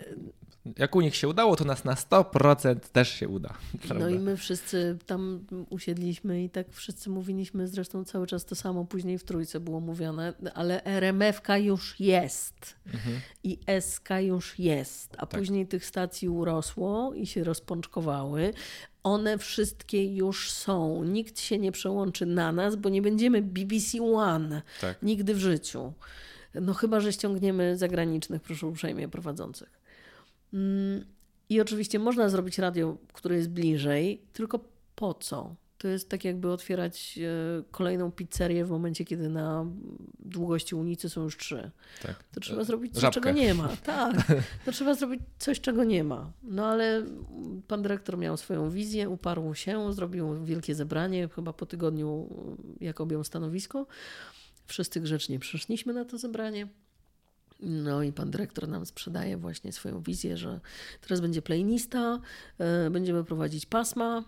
A: Jak u nich się udało, to nas na 100% też się uda.
B: Prawda? No i my wszyscy tam usiedliśmy i tak wszyscy mówiliśmy zresztą cały czas to samo, później w trójce było mówione, ale RMFK już jest mhm. i SK już jest, a tak. później tych stacji urosło i się rozpączkowały, one wszystkie już są. Nikt się nie przełączy na nas, bo nie będziemy BBC One tak. nigdy w życiu. No chyba, że ściągniemy zagranicznych, proszę uprzejmie, prowadzących. Mm, I oczywiście można zrobić radio, które jest bliżej, tylko po co? To jest tak jakby otwierać e, kolejną pizzerię w momencie, kiedy na długości ulicy są już trzy. Tak. To trzeba zrobić coś, czego nie ma. Tak. To trzeba zrobić coś, czego nie ma. No ale pan dyrektor miał swoją wizję, uparł się, zrobił wielkie zebranie, chyba po tygodniu, jak objął stanowisko. Wszyscy grzecznie przyszliśmy na to zebranie. No i pan dyrektor nam sprzedaje właśnie swoją wizję, że teraz będzie playlista, e, będziemy prowadzić pasma e,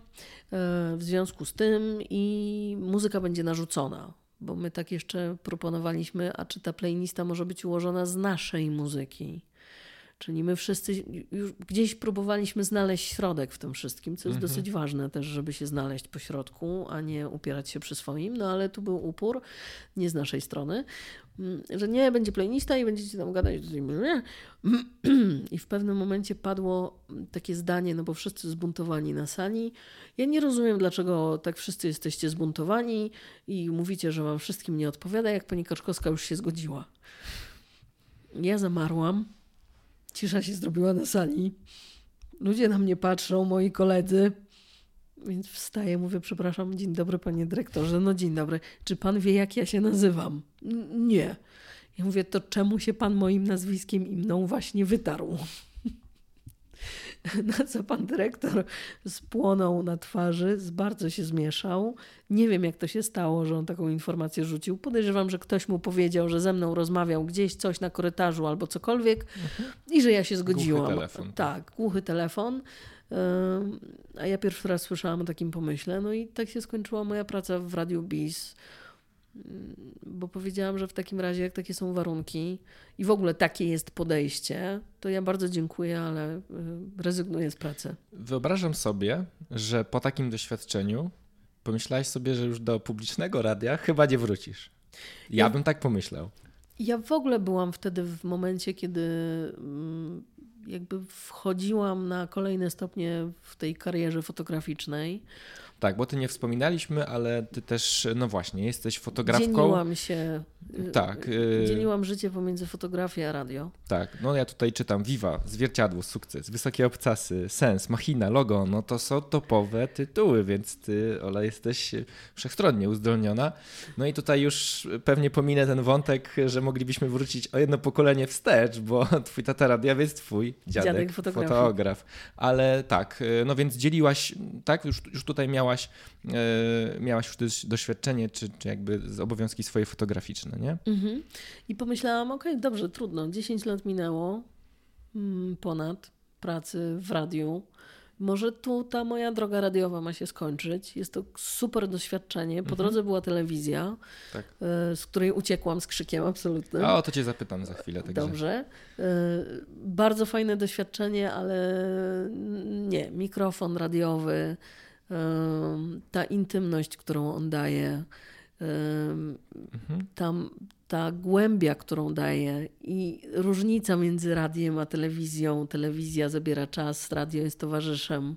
B: w związku z tym i muzyka będzie narzucona. Bo my tak jeszcze proponowaliśmy, a czy ta playlista może być ułożona z naszej muzyki? Czyli my wszyscy już gdzieś próbowaliśmy znaleźć środek w tym wszystkim, co jest mhm. dosyć ważne też, żeby się znaleźć po środku, a nie upierać się przy swoim. No ale tu był upór, nie z naszej strony, mm, że nie, będzie playlista i będziecie tam gadać. I w pewnym momencie padło takie zdanie, no bo wszyscy zbuntowani na sali. Ja nie rozumiem, dlaczego tak wszyscy jesteście zbuntowani i mówicie, że wam wszystkim nie odpowiada, jak pani Kaczkowska już się zgodziła. Ja zamarłam Cisza się zrobiła na sali. Ludzie na mnie patrzą, moi koledzy. Więc wstaję, mówię, przepraszam, dzień dobry panie dyrektorze. No dzień dobry. Czy pan wie, jak ja się nazywam? N nie. Ja mówię, to czemu się pan moim nazwiskiem i mną właśnie wytarł? Na co pan dyrektor spłonął na twarzy, bardzo się zmieszał. Nie wiem, jak to się stało, że on taką informację rzucił. Podejrzewam, że ktoś mu powiedział, że ze mną rozmawiał gdzieś coś na korytarzu albo cokolwiek mhm. i że ja się zgodziłam.
A: Głuchy telefon.
B: Tak, głuchy telefon. A ja pierwszy raz słyszałam o takim pomyśle. No i tak się skończyła moja praca w Radiu Bis bo powiedziałam, że w takim razie, jak takie są warunki i w ogóle takie jest podejście, to ja bardzo dziękuję, ale y, rezygnuję z pracy.
A: Wyobrażam sobie, że po takim doświadczeniu pomyślałaś sobie, że już do publicznego radia chyba nie wrócisz. Ja, ja bym tak pomyślał.
B: Ja w ogóle byłam wtedy w momencie, kiedy mm, jakby wchodziłam na kolejne stopnie w tej karierze fotograficznej.
A: Tak, bo ty nie wspominaliśmy, ale ty też, no właśnie, jesteś fotografką.
B: Dzieliłam się. Tak. Y, dzieliłam życie pomiędzy fotografią a radio.
A: Tak, no ja tutaj czytam Viva, Zwierciadło, Sukces, Wysokie Obcasy, Sens, Machina, Logo, no to są topowe tytuły, więc ty, Ola, jesteś wszechstronnie uzdolniona. No i tutaj już pewnie pominę ten wątek, że moglibyśmy wrócić o jedno pokolenie wstecz, bo twój tata radiowiec, twój dziadek, dziadek fotograf. fotograf. Ale tak, y, no więc dzieliłaś, tak, już, już tutaj miałaś miałaś już doświadczenie, czy, czy jakby obowiązki swoje fotograficzne, nie? Mhm.
B: I pomyślałam, okej, okay, dobrze, trudno, 10 lat minęło mm, ponad pracy w radiu może tu ta moja droga radiowa ma się skończyć. Jest to super doświadczenie. Po mhm. drodze była telewizja, tak. E, z której uciekłam z krzykiem absolutnym.
A: A o to cię zapytam za chwilę.
B: Także. Dobrze. E, bardzo fajne doświadczenie, ale nie. Mikrofon radiowy, ta intymność, którą on daje. Tam ta głębia, którą daje i różnica między radiem a telewizją. Telewizja zabiera czas, radio jest towarzyszem.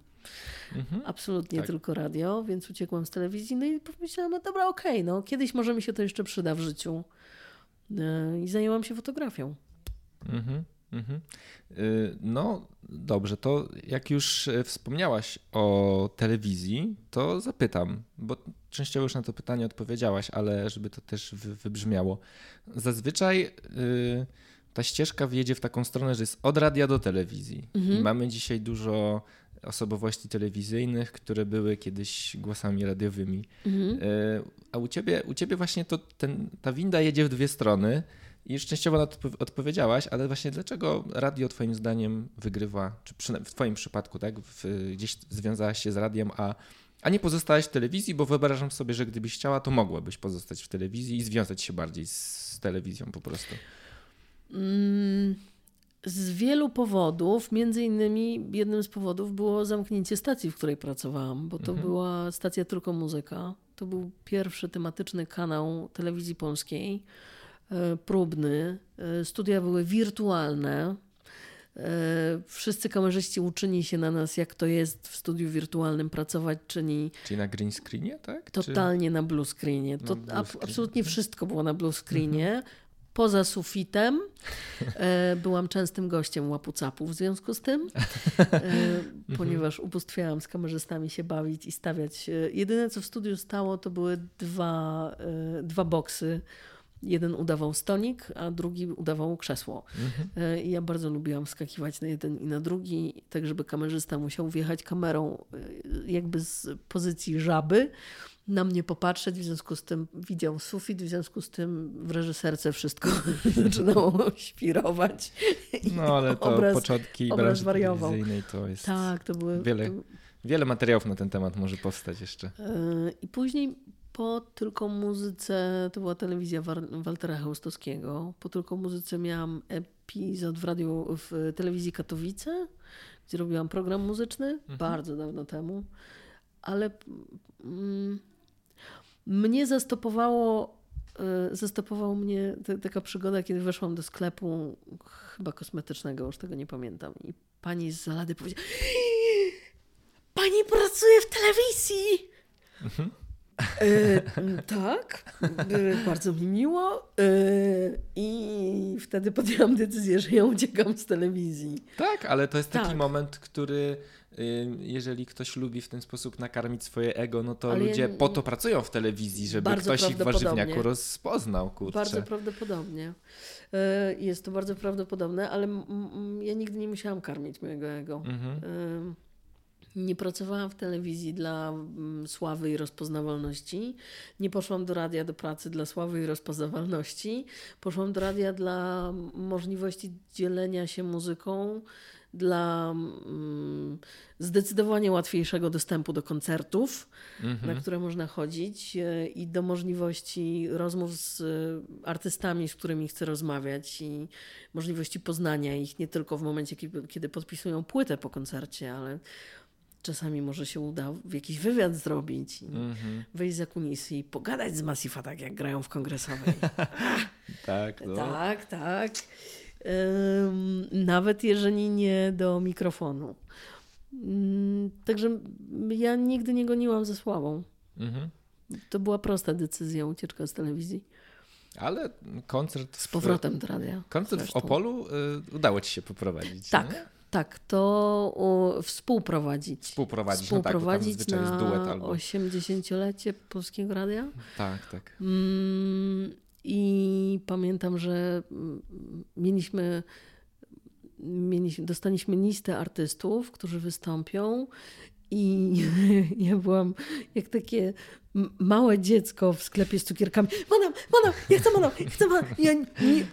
B: Mhm. Absolutnie tak. tylko radio, więc uciekłam z telewizji. No i pomyślałam, no dobra, okej, okay, no kiedyś może mi się to jeszcze przyda w życiu. E, I zajęłam się fotografią.
A: Mhm. Mhm. Y, no dobrze, to jak już e, wspomniałaś o telewizji, to zapytam, bo częściowo już na to pytanie odpowiedziałaś, ale żeby to też wybrzmiało. Zazwyczaj y, ta ścieżka wjedzie w taką stronę, że jest od radia do telewizji. Mhm. Mamy dzisiaj dużo osobowości telewizyjnych, które były kiedyś głosami radiowymi. Mhm. Y, a u ciebie, u ciebie właśnie to ten, ta winda jedzie w dwie strony. I szczęściowo na to odpowiedziałaś, ale właśnie dlaczego radio Twoim zdaniem wygrywa, czy w Twoim przypadku, tak, w, gdzieś związałaś się z radiem, a, a nie pozostałaś w telewizji, bo wyobrażam sobie, że gdybyś chciała, to mogłabyś pozostać w telewizji i związać się bardziej z, telewizją po prostu.
B: Mm, z wielu powodów, między innymi jednym z powodów było zamknięcie stacji, w której pracowałam, bo to mhm. była stacja Tylko Muzyka. To był pierwszy tematyczny kanał telewizji polskiej próbny. E, studia były wirtualne. E, wszyscy kamerzyści uczyni się na nas, jak to jest w studiu wirtualnym pracować, czyni.
A: Czyli na green screenie, tak?
B: Totalnie Czy... na blue screenie. To, blue screen. Absolutnie wszystko było na blue screenie. Mhm. poza sufitem. E, byłam częstym gościem łapu-capu w związku z tym, e, ponieważ ubóstwiałam z kamerzystami się bawić i stawiać. E, jedyne, co w studiu stało, to były dwa, dwa boksy. Jeden udawał stonik, a drugi udawał krzesło. Mhm. I ja bardzo lubiłam skakiwać na jeden i na drugi, tak żeby kamerzysta musiał wjechać kamerą jakby z pozycji żaby na mnie popatrzeć, w związku z tym widział sufit, w związku z tym w reżyserce wszystko zaczynało świrować.
A: No ale to obraz, początki obraz wariował. to jest
B: tak, to były,
A: wiele, to... wiele materiałów na ten temat może powstać jeszcze.
B: E, I później po tylko muzyce, to była telewizja Waltera Chełstowskiego, po tylko muzyce miałam epizod w radiu, w telewizji Katowice, gdzie robiłam program muzyczny, mhm. bardzo dawno temu, ale mm, mnie zastopowało, e, zastopował mnie taka przygoda, kiedy weszłam do sklepu chyba kosmetycznego, już tego nie pamiętam. I pani z Zalady powiedziała Pani pracuje w telewizji! Mhm. E, tak, bardzo mi miło. E, I wtedy podjęłam decyzję, że ja uciekam z telewizji.
A: Tak, ale to jest taki tak. moment, który jeżeli ktoś lubi w ten sposób nakarmić swoje ego, no to Ale ludzie ja... po to pracują w telewizji, żeby ktoś ich w warzywniaku rozpoznał. Kurczę.
B: Bardzo prawdopodobnie. E, jest to bardzo prawdopodobne, ale ja nigdy nie musiałam karmić mojego ego. Mhm. Nie pracowałam w telewizji dla sławy i rozpoznawalności. Nie poszłam do radia do pracy dla sławy i rozpoznawalności. Poszłam do radia dla możliwości dzielenia się muzyką, dla mm, zdecydowanie łatwiejszego dostępu do koncertów, mhm. na które można chodzić e, i do możliwości rozmów z e, artystami, z którymi chcę rozmawiać i możliwości poznania ich nie tylko w momencie, kiedy podpisują płytę po koncercie, ale czasami może się uda w jakiś wywiad zrobić, mhm. wejść za kulisy i pogadać z Massifa, tak jak grają w kongresowej.
A: tak, no.
B: tak, tak nawet jeżeli nie do mikrofonu. Mm, także ja nigdy nie goniłam ze sławą. Mhm. To była prosta decyzja, ucieczka z telewizji.
A: Ale koncert.
B: Z powrotem do radia.
A: Koncert zresztą. w Opolu y, udało ci się poprowadzić.
B: Tak. Nie? Tak, to współprowadzić.
A: Współprowadzić,
B: współprowadzić
A: no tak,
B: na duet albo... 80-lecie Polskiego Radia.
A: Tak, tak.
B: Mm, i pamiętam, że mm, mieliśmy, mieliśmy, dostaliśmy listę artystów, którzy wystąpią. I ja byłam jak takie małe dziecko w sklepie z cukierkami. Manam, manam, ja chcę manam, chcę manam. Ja, nie,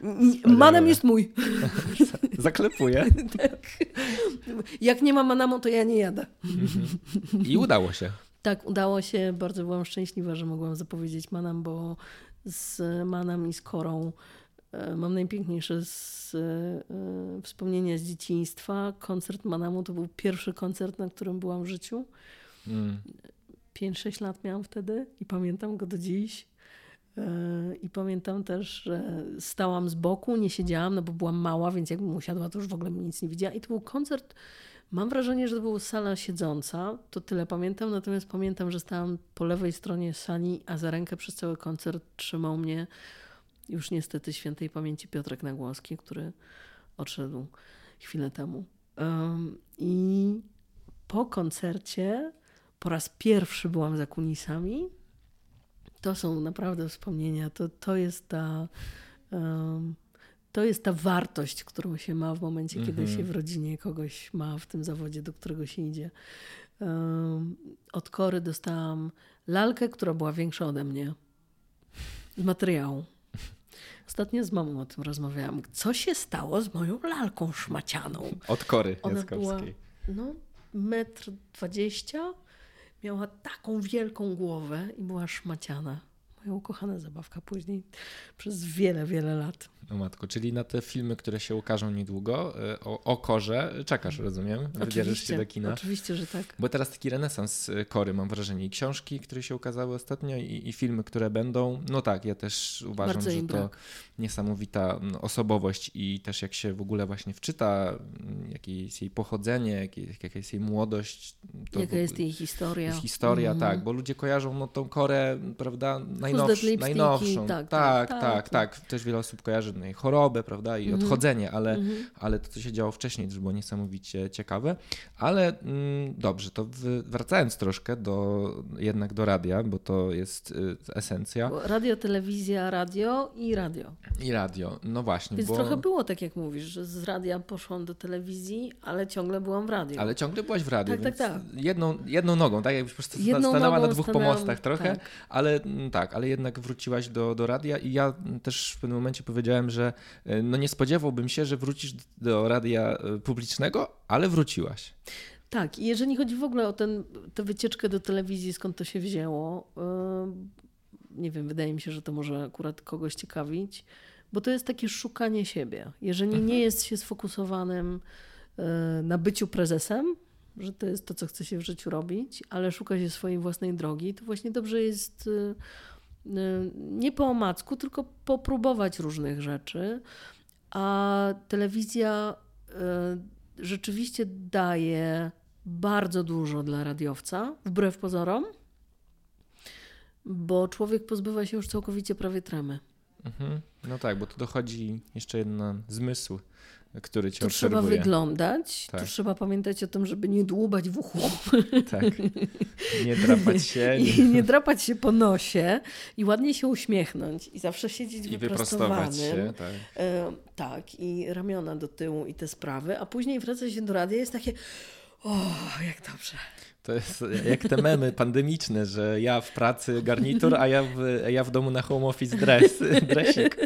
B: nie, manam jest mój.
A: Zaklepuję.
B: tak. Jak nie ma manamu, to ja nie jadę.
A: I udało się.
B: Tak, udało się. Bardzo byłam szczęśliwa, że mogłam zapowiedzieć manam, bo z Manem i z Korą. E, mam najpiękniejsze z, e, wspomnienia z dzieciństwa. Koncert Manamu to był pierwszy koncert, na którym byłam w życiu. Mm. 5-6 lat miałam wtedy i pamiętam go do dziś. E, I pamiętam też, że stałam z boku, nie siedziałam, no bo byłam mała, więc jakbym usiadła, to już w ogóle nic nie widziała. I to był koncert Mam wrażenie, że to była sala siedząca, to tyle pamiętam, natomiast pamiętam, że stałam po lewej stronie sali, a za rękę przez cały koncert trzymał mnie już niestety świętej pamięci Piotrek Nagłoski, który odszedł chwilę temu. I po koncercie po raz pierwszy byłam za kulisami. To są naprawdę wspomnienia. To, to jest ta. Um, to jest ta wartość, którą się ma w momencie, kiedy się mhm. w rodzinie kogoś ma w tym zawodzie, do którego się idzie. Od Kory dostałam lalkę, która była większa ode mnie. Z materiału. Ostatnio z mamą o tym rozmawiałam. Co się stało z moją lalką szmacianą?
A: Od Kory Ona była
B: no, metr dwadzieścia. Miała taką wielką głowę i była szmaciana. Moja ukochana zabawka później przez wiele, wiele lat.
A: O matko, czyli na te filmy, które się ukażą niedługo, e, o, o korze, czekasz, rozumiem? Wybierzesz się do kina.
B: Oczywiście, że tak.
A: Bo teraz taki renesans e, kory, mam wrażenie. I książki, które się ukazały ostatnio, i, i filmy, które będą. No tak, ja też uważam, Bardzo że to niesamowita osobowość i też jak się w ogóle właśnie wczyta, jakie jest jej pochodzenie, jakie, jaka jest jej młodość.
B: Jaka jest jej historia.
A: Historia, mm. tak, bo ludzie kojarzą no, tą korę, prawda, najnowsz, najnowszą. Tak tak, tak, tak, tak, Też wiele osób kojarzy no, chorobę, prawda, i mhm. odchodzenie, ale, mhm. ale to, co się działo wcześniej, też było niesamowicie ciekawe. Ale mm, dobrze, to wracając troszkę do, jednak do radia, bo to jest y, esencja.
B: Radio, telewizja, radio i radio.
A: I radio, no właśnie.
B: Więc bo... trochę było tak, jak mówisz, że z radia poszłam do telewizji, ale ciągle byłam w radiu.
A: Ale ciągle byłaś w radiu, tak, tak, tak. Jedną, jedną nogą, tak? Jakbyś po prostu jedną stanęła na dwóch pomostach trochę, tak. ale mm, tak, ale jednak wróciłaś do, do radia i ja też w pewnym momencie powiedziałem, że e, no nie spodziewałbym się, że wrócisz do radia e, publicznego, ale wróciłaś.
B: Tak, i jeżeli chodzi w ogóle o ten, tę wycieczkę do telewizji, skąd to się wzięło, nie wiem, wydaje mi się, że to może akurat kogoś ciekawić, bo to jest takie szukanie siebie. Jeżeli mhm. nie jest się sfokusowanym e, na byciu prezesem, że to jest to, co chce się w życiu robić, ale szuka się swojej własnej drogi, to właśnie dobrze jest e, e, nie po omacku, tylko popróbować różnych rzeczy. A telewizja rzeczywiście daje bardzo dużo dla radiowca, wbrew pozorom, bo człowiek pozbywa się już całkowicie prawie tremy.
A: Mhm. No tak, bo tu dochodzi jeszcze jeden zmysł, który cię
B: tu
A: obserwuje.
B: trzeba wyglądać, tak. tu trzeba pamiętać o tym, żeby nie dłubać w uchu.
A: Tak, nie drapać się.
B: I nie drapać się po nosie i ładnie się uśmiechnąć i zawsze siedzieć I wyprostować się, tak. E, tak, i ramiona do tyłu i te sprawy, a później wraca się do radia jest takie o, jak dobrze.
A: To jest jak te memy pandemiczne, że ja w pracy garnitur, a ja w, ja w domu na home office dress, dresik.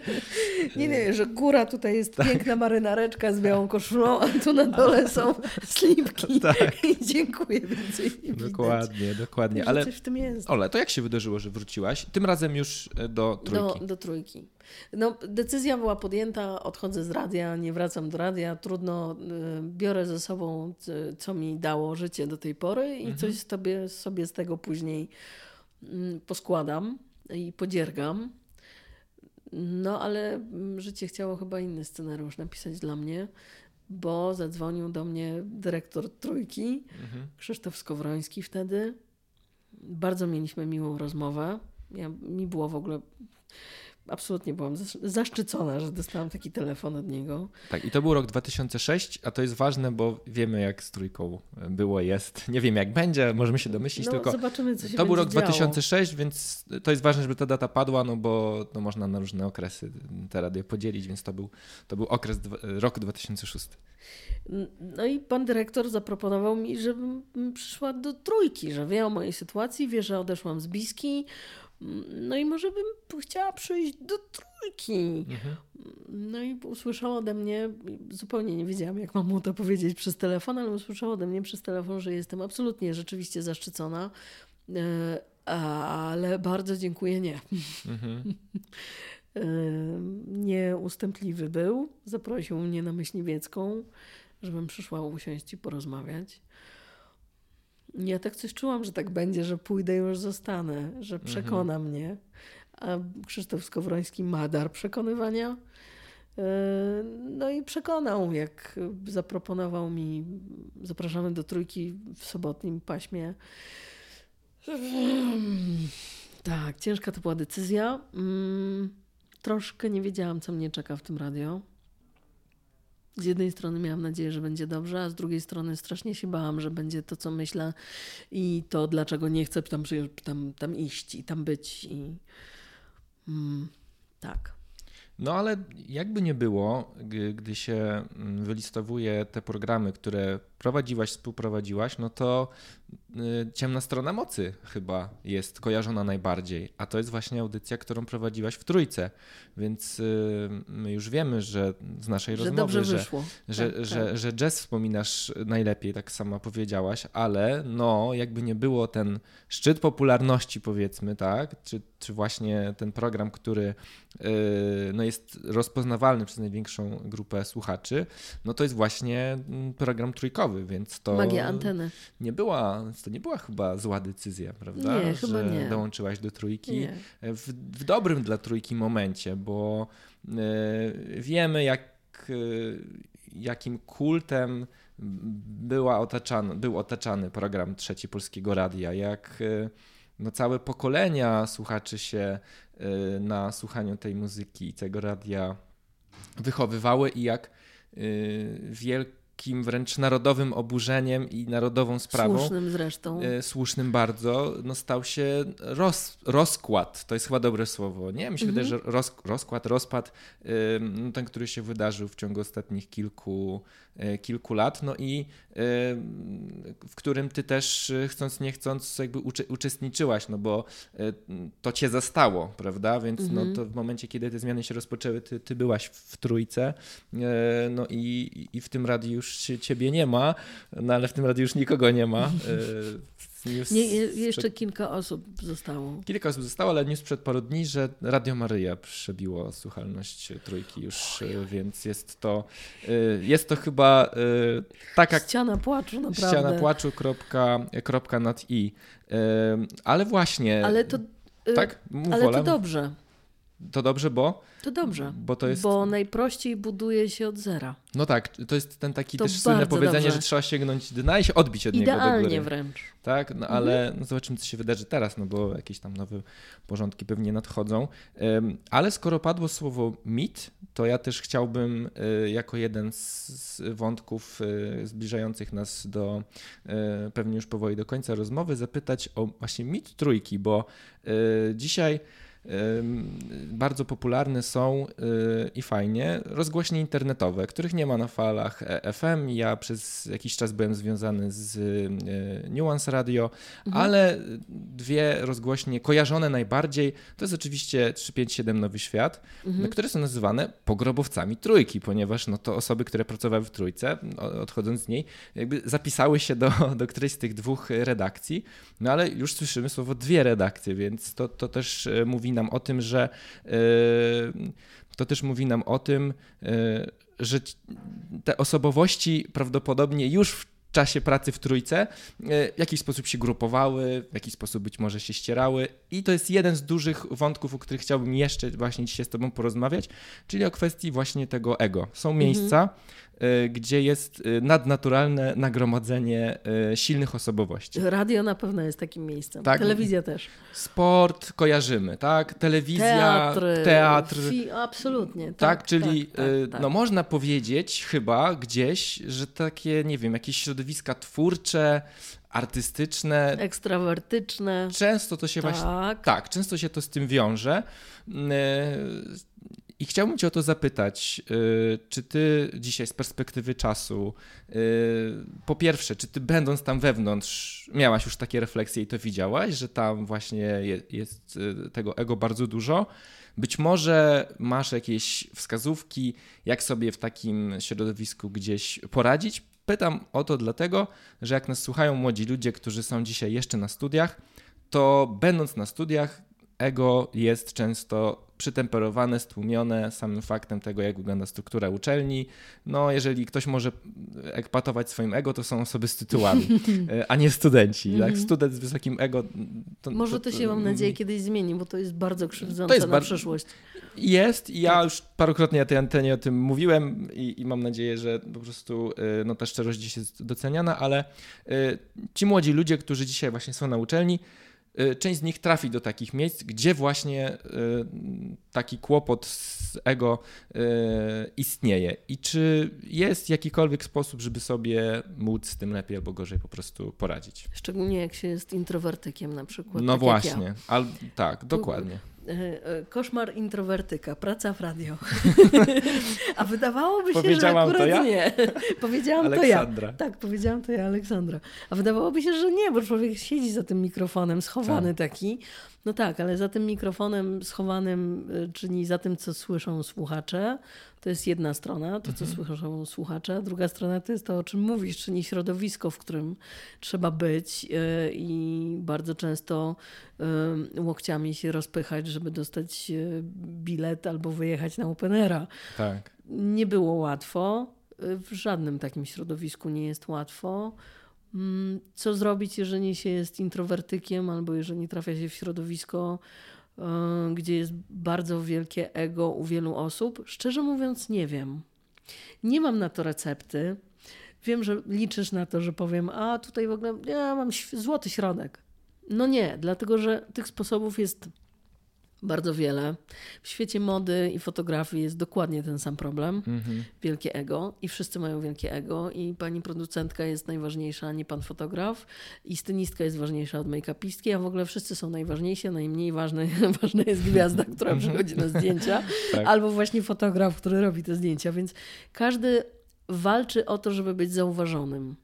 B: Nie, nie, że góra tutaj jest tak. piękna marynareczka z białą koszulą, a tu na dole są slipki. Tak. I dziękuję więcej.
A: Dokładnie, widać. dokładnie. Ale coś w tym jest. To jak się wydarzyło, że wróciłaś? Tym razem już do trójki.
B: Do, do trójki. No, decyzja była podjęta, odchodzę z radia, nie wracam do radia, trudno, y, biorę ze sobą, co mi dało życie do tej pory i mhm. coś sobie, sobie z tego później mm, poskładam i podziergam. No, ale mm, życie chciało chyba inny scenariusz napisać dla mnie, bo zadzwonił do mnie dyrektor trójki, mhm. Krzysztof Skowroński wtedy. Bardzo mieliśmy miłą rozmowę. Ja, mi było w ogóle absolutnie byłam zaszczycona, że dostałam taki telefon od niego.
A: Tak, i to był rok 2006, a to jest ważne, bo wiemy, jak z trójką było, jest. Nie wiem, jak będzie, możemy się domyślić,
B: no,
A: tylko.
B: Zobaczymy, co się
A: To był rok
B: działo.
A: 2006, więc to jest ważne, żeby ta data padła, no bo no, można na różne okresy te radio podzielić, więc to był, to był okres rok 2006.
B: No i pan dyrektor zaproponował mi, żebym przyszła do trójki, że wie o mojej sytuacji, wie, że odeszłam z Biski, no i może bym chciała przyjść do trójki. Mhm. No i usłyszała ode mnie, zupełnie nie wiedziałam, jak mam mu to powiedzieć przez telefon, ale usłyszała ode mnie przez telefon, że jestem absolutnie rzeczywiście zaszczycona, e, ale bardzo dziękuję, nie. Mhm. E, Nieustępliwy był, zaprosił mnie na Myśliwiecką, żebym przyszła usiąść i porozmawiać. Ja tak coś czułam, że tak będzie, że pójdę już zostanę, że mhm. przekona mhm. mnie. A Krzysztof Skowroński ma dar przekonywania. E, no i przekonał, jak zaproponował mi, zapraszamy do trójki w sobotnim paśmie. Tak, ciężka to była decyzja. Mm, troszkę nie wiedziałam, co mnie czeka w tym radio z jednej strony miałam nadzieję, że będzie dobrze, a z drugiej strony strasznie się bałam, że będzie to, co myślę i to, dlaczego nie chcę tam, tam, tam iść i tam być. I, mm, tak.
A: No ale jakby nie było, gdy się mm, wylistowuje te programy, które prowadziłaś, współprowadziłaś, no to y, Ciemna Strona Mocy chyba jest kojarzona najbardziej, a to jest właśnie audycja, którą prowadziłaś w Trójce, więc y, my już wiemy, że z naszej
B: że
A: rozmowy,
B: dobrze wyszło.
A: Że, tak, że, tak. że jazz wspominasz najlepiej, tak sama powiedziałaś, ale no jakby nie było ten szczyt popularności powiedzmy, tak, czy, czy właśnie ten program, który y, no jest rozpoznawalny przez największą grupę słuchaczy, no to jest właśnie mm, program trójkowy, więc to.
B: Magia anteny.
A: Nie była, to nie była chyba zła decyzja, prawda?
B: Nie, chyba
A: Że
B: nie.
A: dołączyłaś do trójki w, w, dobrym dla trójki momencie, bo y, wiemy, jak, y, jakim kultem była otaczany, był otaczany program Trzeci Polskiego Radia, jak. Y, no, całe pokolenia słuchaczy się na słuchaniu tej muzyki i tego radia wychowywały i jak wielkie takim wręcz narodowym oburzeniem i narodową sprawą.
B: Słusznym zresztą.
A: E, słusznym bardzo, no stał się roz, rozkład. To jest chyba dobre słowo. Nie, mi się wydaje, że roz, rozkład, rozpad, no ten, który się wydarzył w ciągu ostatnich kilku, kilku lat, no i w którym ty też e, chcąc, nie chcąc jakby uczy, uczestniczyłaś, no bo to cię zastało, prawda? Więc no mhm. to w momencie, kiedy te zmiany się rozpoczęły, ty, ty byłaś w trójce, no i, i w tym radiu już ciebie nie ma, no ale w tym radiu już nikogo nie ma.
B: News nie, jeszcze przed... kilka osób zostało.
A: Kilka osób zostało, ale news przed paru dni, że Radio Maryja przebiło słuchalność trójki już, Oj. Więc jest to e, jest to chyba tak jak...
B: Ściana płaczu, naprawdę.
A: Ściana płaczu, kropka, kropka nad i. Ale właśnie...
B: Ale to... Tak? Mów ale to dobrze.
A: To dobrze, bo?
B: To dobrze. Bo to jest. Bo najprościej buduje się od zera.
A: No tak, to jest ten taki to też słynne powiedzenie, dobrze. że trzeba sięgnąć dna i się odbić od
B: Idealnie
A: niego do
B: góry. wręcz.
A: Tak, no mhm. ale no zobaczymy, co się wydarzy teraz, no bo jakieś tam nowe porządki pewnie nadchodzą. Ale skoro padło słowo mit, to ja też chciałbym y, jako jeden z wątków y, zbliżających nas do y, pewnie już powoli do końca rozmowy zapytać o właśnie mit trójki, bo dzisiaj bardzo popularne są y, i fajnie rozgłośnie internetowe, których nie ma na falach e FM. Ja przez jakiś czas byłem związany z y, Nuance Radio, mhm. ale dwie rozgłośnie kojarzone najbardziej to jest oczywiście 357 Nowy Świat, mhm. które są nazywane pogrobowcami trójki, ponieważ no to osoby, które pracowały w trójce, odchodząc z niej, jakby zapisały się do, do którejś z tych dwóch redakcji, no ale już słyszymy słowo dwie redakcje, więc to, to też e, mówi nam o tym, że e, to też mówi nam o tym, e, że te osobowości prawdopodobnie już w czasie pracy w trójce w jakiś sposób się grupowały, w jakiś sposób być może się ścierały i to jest jeden z dużych wątków, o których chciałbym jeszcze właśnie dzisiaj z tobą porozmawiać, czyli o kwestii właśnie tego ego. Są miejsca, mhm E, gdzie jest e, nadnaturalne nagromadzenie e, silnych osobowości.
B: Radio na pewno jest takim miejscem. Tak? Telewizja też.
A: Sport kojarzymy, tak? Telewizja, teatr. teatr.
B: Fi, absolutnie. Tak,
A: tak czyli tak, tak, tak, no można powiedzieć chyba gdzieś, że takie, nie wiem, jakieś środowiska twórcze, artystyczne,
B: ekstrawertyczne.
A: Często to się tak. właśnie tak, często się to z tym wiąże. I chciałbym Cię o to zapytać, y, czy Ty dzisiaj z perspektywy czasu, y, po pierwsze, czy Ty będąc tam wewnątrz, miałaś już takie refleksje i to widziałaś, że tam właśnie jest y, tego ego bardzo dużo? Być może masz jakieś wskazówki, jak sobie w takim środowisku gdzieś poradzić? Pytam o to dlatego, że jak nas słuchają młodzi ludzie, którzy są dzisiaj jeszcze na studiach, to będąc na studiach, ego jest często przytemperowane, stłumione samym faktem tego, jak wygląda struktura uczelni. No, jeżeli ktoś może ekpatować swoim ego, to są osoby z tytułami, e, a nie studenci. Jak mhm. student z wysokim ego...
B: To, może to, to, się, mam nadzieję, kiedyś zmieni, bo to jest bardzo krzywdzące jest na bar... przyszłość.
A: Jest i ja tak. już parokrotnie na tej antenie o tym mówiłem i, i, mam nadzieję, że po prostu e, no, ta szczerość dziś jest doceniana, ale e, ci młodzi ludzie, którzy dzisiaj właśnie są na uczelni, Y, część z nich trafi do takich miejsc, gdzie właśnie y, taki kłopot z ego y, istnieje. I czy jest jakikolwiek sposób, żeby sobie móc z tym lepiej albo gorzej po prostu poradzić?
B: Szczególnie jak się jest introwertykiem na przykład.
A: No
B: tak
A: właśnie, ja. Al, tak, dokładnie.
B: E, e, koszmar introwertyka, praca w radio. A wydawałoby się, że akurat
A: to ja?
B: nie. Powiedziałam
A: Aleksandra.
B: to ja. Tak, powiedziałam to ja, Aleksandra. A wydawałoby się, że nie, bo człowiek siedzi za tym mikrofonem, schowany tak. taki. No tak, ale za tym mikrofonem schowanym, y, czyli za tym, co słyszą słuchacze, to jest jedna strona, to co mhm. słyszą słuchacze. Druga strona to jest to, o czym mówisz, czyli środowisko, w którym trzeba być y, i bardzo często y, łokciami się rozpychać, żeby dostać bilet albo wyjechać na Openera.
A: Tak.
B: Nie było łatwo. W żadnym takim środowisku nie jest łatwo. Mm, co zrobić, jeżeli się jest introwertykiem albo jeżeli trafia się w środowisko, e, gdzie jest bardzo wielkie ego u wielu osób? Szczerze mówiąc, nie wiem. Nie mam na to recepty. Wiem, że liczysz na to, że powiem, a tutaj w ogóle ja mam złoty środek. No nie, dlatego że tych sposobów jest bardzo wiele. W świecie mody i fotografii jest dokładnie ten sam problem. Mhm. Wielkie ego i wszyscy mają wielkie ego i pani producentka jest najważniejsza, a nie pan fotograf i stylistka jest ważniejsza od make-upistki, a w ogóle wszyscy są najważniejsi, a najmniej ważne, ważna jest gwiazda, która mhm. przychodzi na zdjęcia tak. albo właśnie fotograf, który robi te zdjęcia, więc każdy walczy o to, żeby być zauważonym.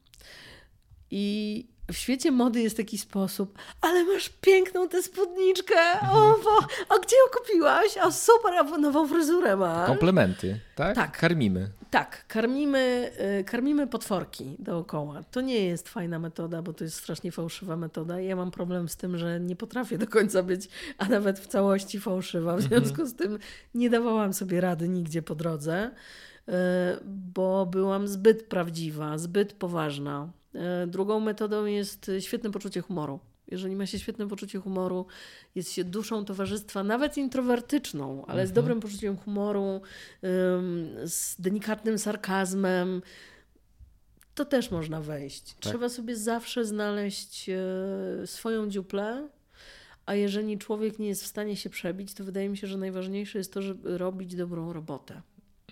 B: I w świecie mody jest taki sposób, ale masz piękną tę spódniczkę, o, bo, a gdzie ją kupiłaś? A super, a nową fryzurę masz.
A: Komplementy, tak? Tak. Karmimy.
B: Tak, karmimy, y, karmimy potworki dookoła. To nie jest fajna metoda, bo to jest strasznie fałszywa metoda. Ja mam problem z tym, że nie potrafię do końca być, a nawet w całości fałszywa. W mhm. związku z tym nie dawałam sobie rady nigdzie po drodze, y, bo byłam zbyt prawdziwa, zbyt poważna drugą metodą jest świetne poczucie humoru. Jeżeli ma się świetne poczucie humoru, jest się duszą towarzystwa, nawet introwertyczną, ale mhm. z dobrym poczuciem humoru, z delikatnym sarkazmem, to też można wejść. Tak. Trzeba sobie zawsze znaleźć e, swoją dziuplę, a jeżeli człowiek nie jest w stanie się przebić, to wydaje mi się, że najważniejsze jest to, żeby robić dobrą robotę.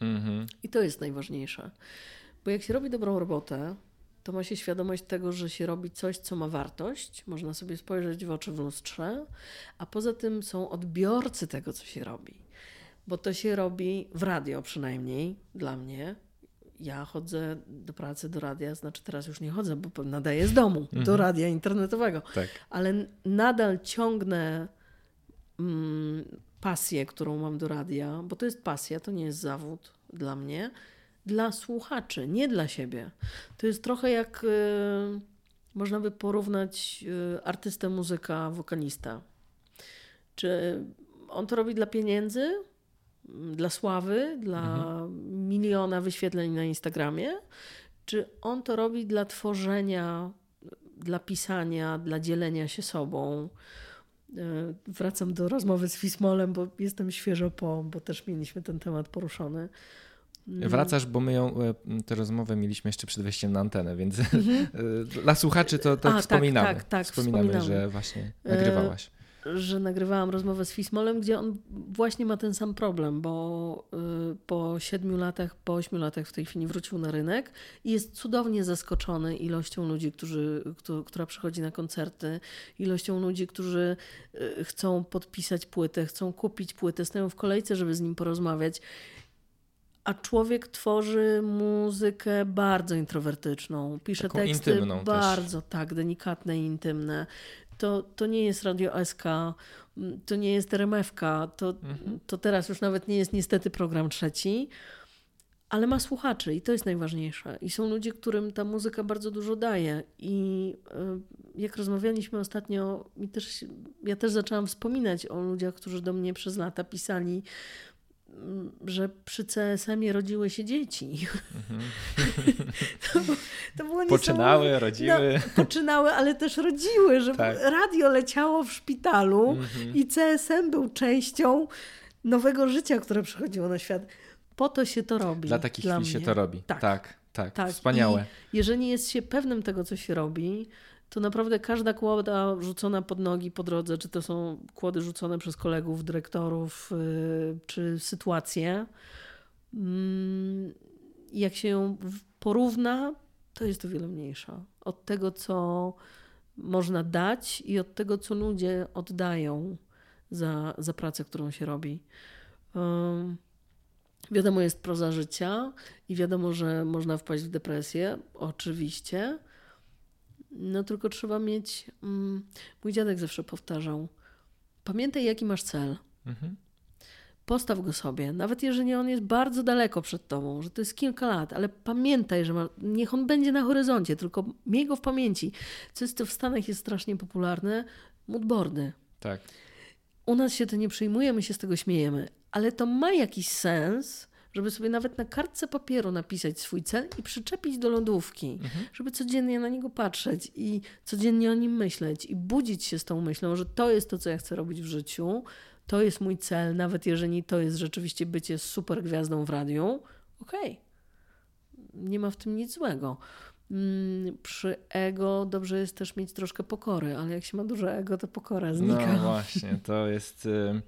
B: Mhm. I to jest najważniejsze. Bo jak się robi dobrą robotę, to ma się świadomość tego, że się robi coś, co ma wartość, można sobie spojrzeć w oczy w lustrze, a poza tym są odbiorcy tego, co się robi. Bo to się robi w radio przynajmniej dla mnie. Ja chodzę do pracy, do radia, znaczy teraz już nie chodzę, bo nadaję z domu mhm. do radia internetowego. Tak. Ale nadal ciągnę mm, pasję, którą mam do radia, bo to jest pasja, to nie jest zawód dla mnie dla słuchaczy, nie dla siebie. To jest trochę jak y, można by porównać y, artystę, muzyka, wokalista. Czy on to robi dla pieniędzy, dla sławy, dla mhm. miliona wyświetleń na Instagramie? Czy on to robi dla tworzenia, dla pisania, dla dzielenia się sobą? Y, wracam do rozmowy z Fismolem, bo jestem świeżo po, bo też mieliśmy ten temat poruszony.
A: No. Wracasz, bo my ją, e, tę rozmowę mieliśmy jeszcze przed wejściem na antenę, więc mhm. dla słuchaczy to, to A, tak, wspominamy. Tak, tak, tak, wspominamy, wspominamy, że właśnie nagrywałaś.
B: E, że nagrywałam rozmowę z Fismolem, gdzie on właśnie ma ten sam problem, bo po siedmiu latach, po ośmiu latach w tej chwili wrócił na rynek i jest cudownie zaskoczony ilością ludzi, którzy, która przychodzi na koncerty, ilością ludzi, którzy chcą podpisać płytę, chcą kupić płytę, stoją w kolejce, żeby z nim porozmawiać a człowiek tworzy muzykę bardzo introwertyczną. Pisze Taką teksty bardzo też. tak, delikatne i intymne. To, to nie jest Radio SK, to nie jest RMFK, to, mhm. to teraz już nawet nie jest niestety program trzeci, ale ma słuchaczy i to jest najważniejsze. I są ludzie, którym ta muzyka bardzo dużo daje. I e, jak rozmawialiśmy ostatnio, też, ja też zaczęłam wspominać o ludziach, którzy do mnie przez lata pisali że przy CSM-ie rodziły się dzieci. Mhm.
A: to, to było Poczynały, rodziły.
B: No, poczynały, ale też rodziły, że tak. radio leciało w szpitalu mhm. i CSM był częścią nowego życia, które przychodziło na świat. Po to się to robi.
A: Dla takich chwil się to robi. Tak, tak, tak. tak. Wspaniałe.
B: I jeżeli jest się pewnym tego, co się robi, to naprawdę każda kłoda rzucona pod nogi po drodze, czy to są kłody rzucone przez kolegów, dyrektorów, yy, czy sytuacje, yy, jak się ją porówna, to jest o wiele mniejsza. Od tego, co można dać i od tego, co ludzie oddają za, za pracę, którą się robi. Wiadomo, jest proza życia i wiadomo, że można wpaść w depresję, oczywiście, no tylko trzeba mieć. Mm, mój dziadek zawsze powtarzał: pamiętaj, jaki masz cel. Mhm. Postaw go sobie, nawet jeżeli on jest bardzo daleko przed tobą, że to jest kilka lat, ale pamiętaj, że ma, niech on będzie na horyzoncie, tylko miej go w pamięci. Co jest to w Stanach jest strasznie popularne, moodboardy.
A: Tak.
B: U nas się to nie przyjmuje, my się z tego śmiejemy, ale to ma jakiś sens, żeby sobie nawet na kartce papieru napisać swój cel i przyczepić do lodówki, mhm. żeby codziennie na niego patrzeć i codziennie o nim myśleć i budzić się z tą myślą, że to jest to, co ja chcę robić w życiu, to jest mój cel, nawet jeżeli to jest rzeczywiście bycie super gwiazdą w radiu, okej. Okay. Nie ma w tym nic złego. Mm, przy ego dobrze jest też mieć troszkę pokory, ale jak się ma dużo ego, to pokora znika.
A: No właśnie, to jest, y,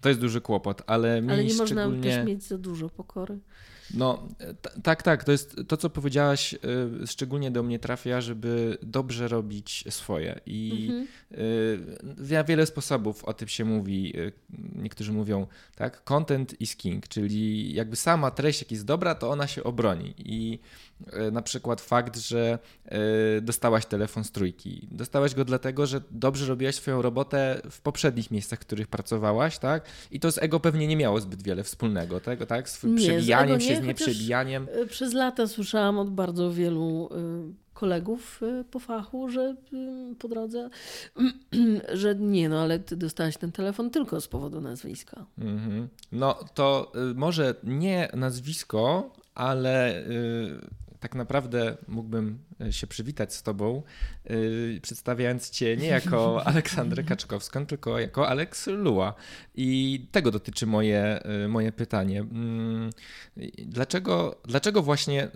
A: to jest duży kłopot, ale mi
B: Ale nie
A: szczególnie...
B: można też mieć za dużo pokory.
A: No, tak, tak. To jest to, co powiedziałaś, y, szczególnie do mnie trafia, żeby dobrze robić swoje. I mhm. y, wiele sposobów o tym się mówi. Y, niektórzy mówią, tak, content is king, czyli jakby sama treść, jak jest dobra, to ona się obroni. I na przykład fakt, że e, dostałaś telefon z trójki. Dostałaś go dlatego, że dobrze robiłaś swoją robotę w poprzednich miejscach, w których pracowałaś, tak? I to z ego pewnie nie miało zbyt wiele wspólnego, tego, tak? Z nie, przebijaniem z się, z nieprzebijaniem.
B: E, przez lata słyszałam od bardzo wielu kolegów po fachu, że po drodze, że nie, no ale ty dostałaś ten telefon tylko z powodu nazwiska. -hmm.
A: No to może nie nazwisko, ale tak naprawdę mógłbym się przywitać z Tobą, yy, przedstawiając Cię nie jako Aleksandrę Kaczkowską, tylko jako Alex Lua. I tego dotyczy moje, yy, moje pytanie. Yy, dlaczego, dlaczego właśnie,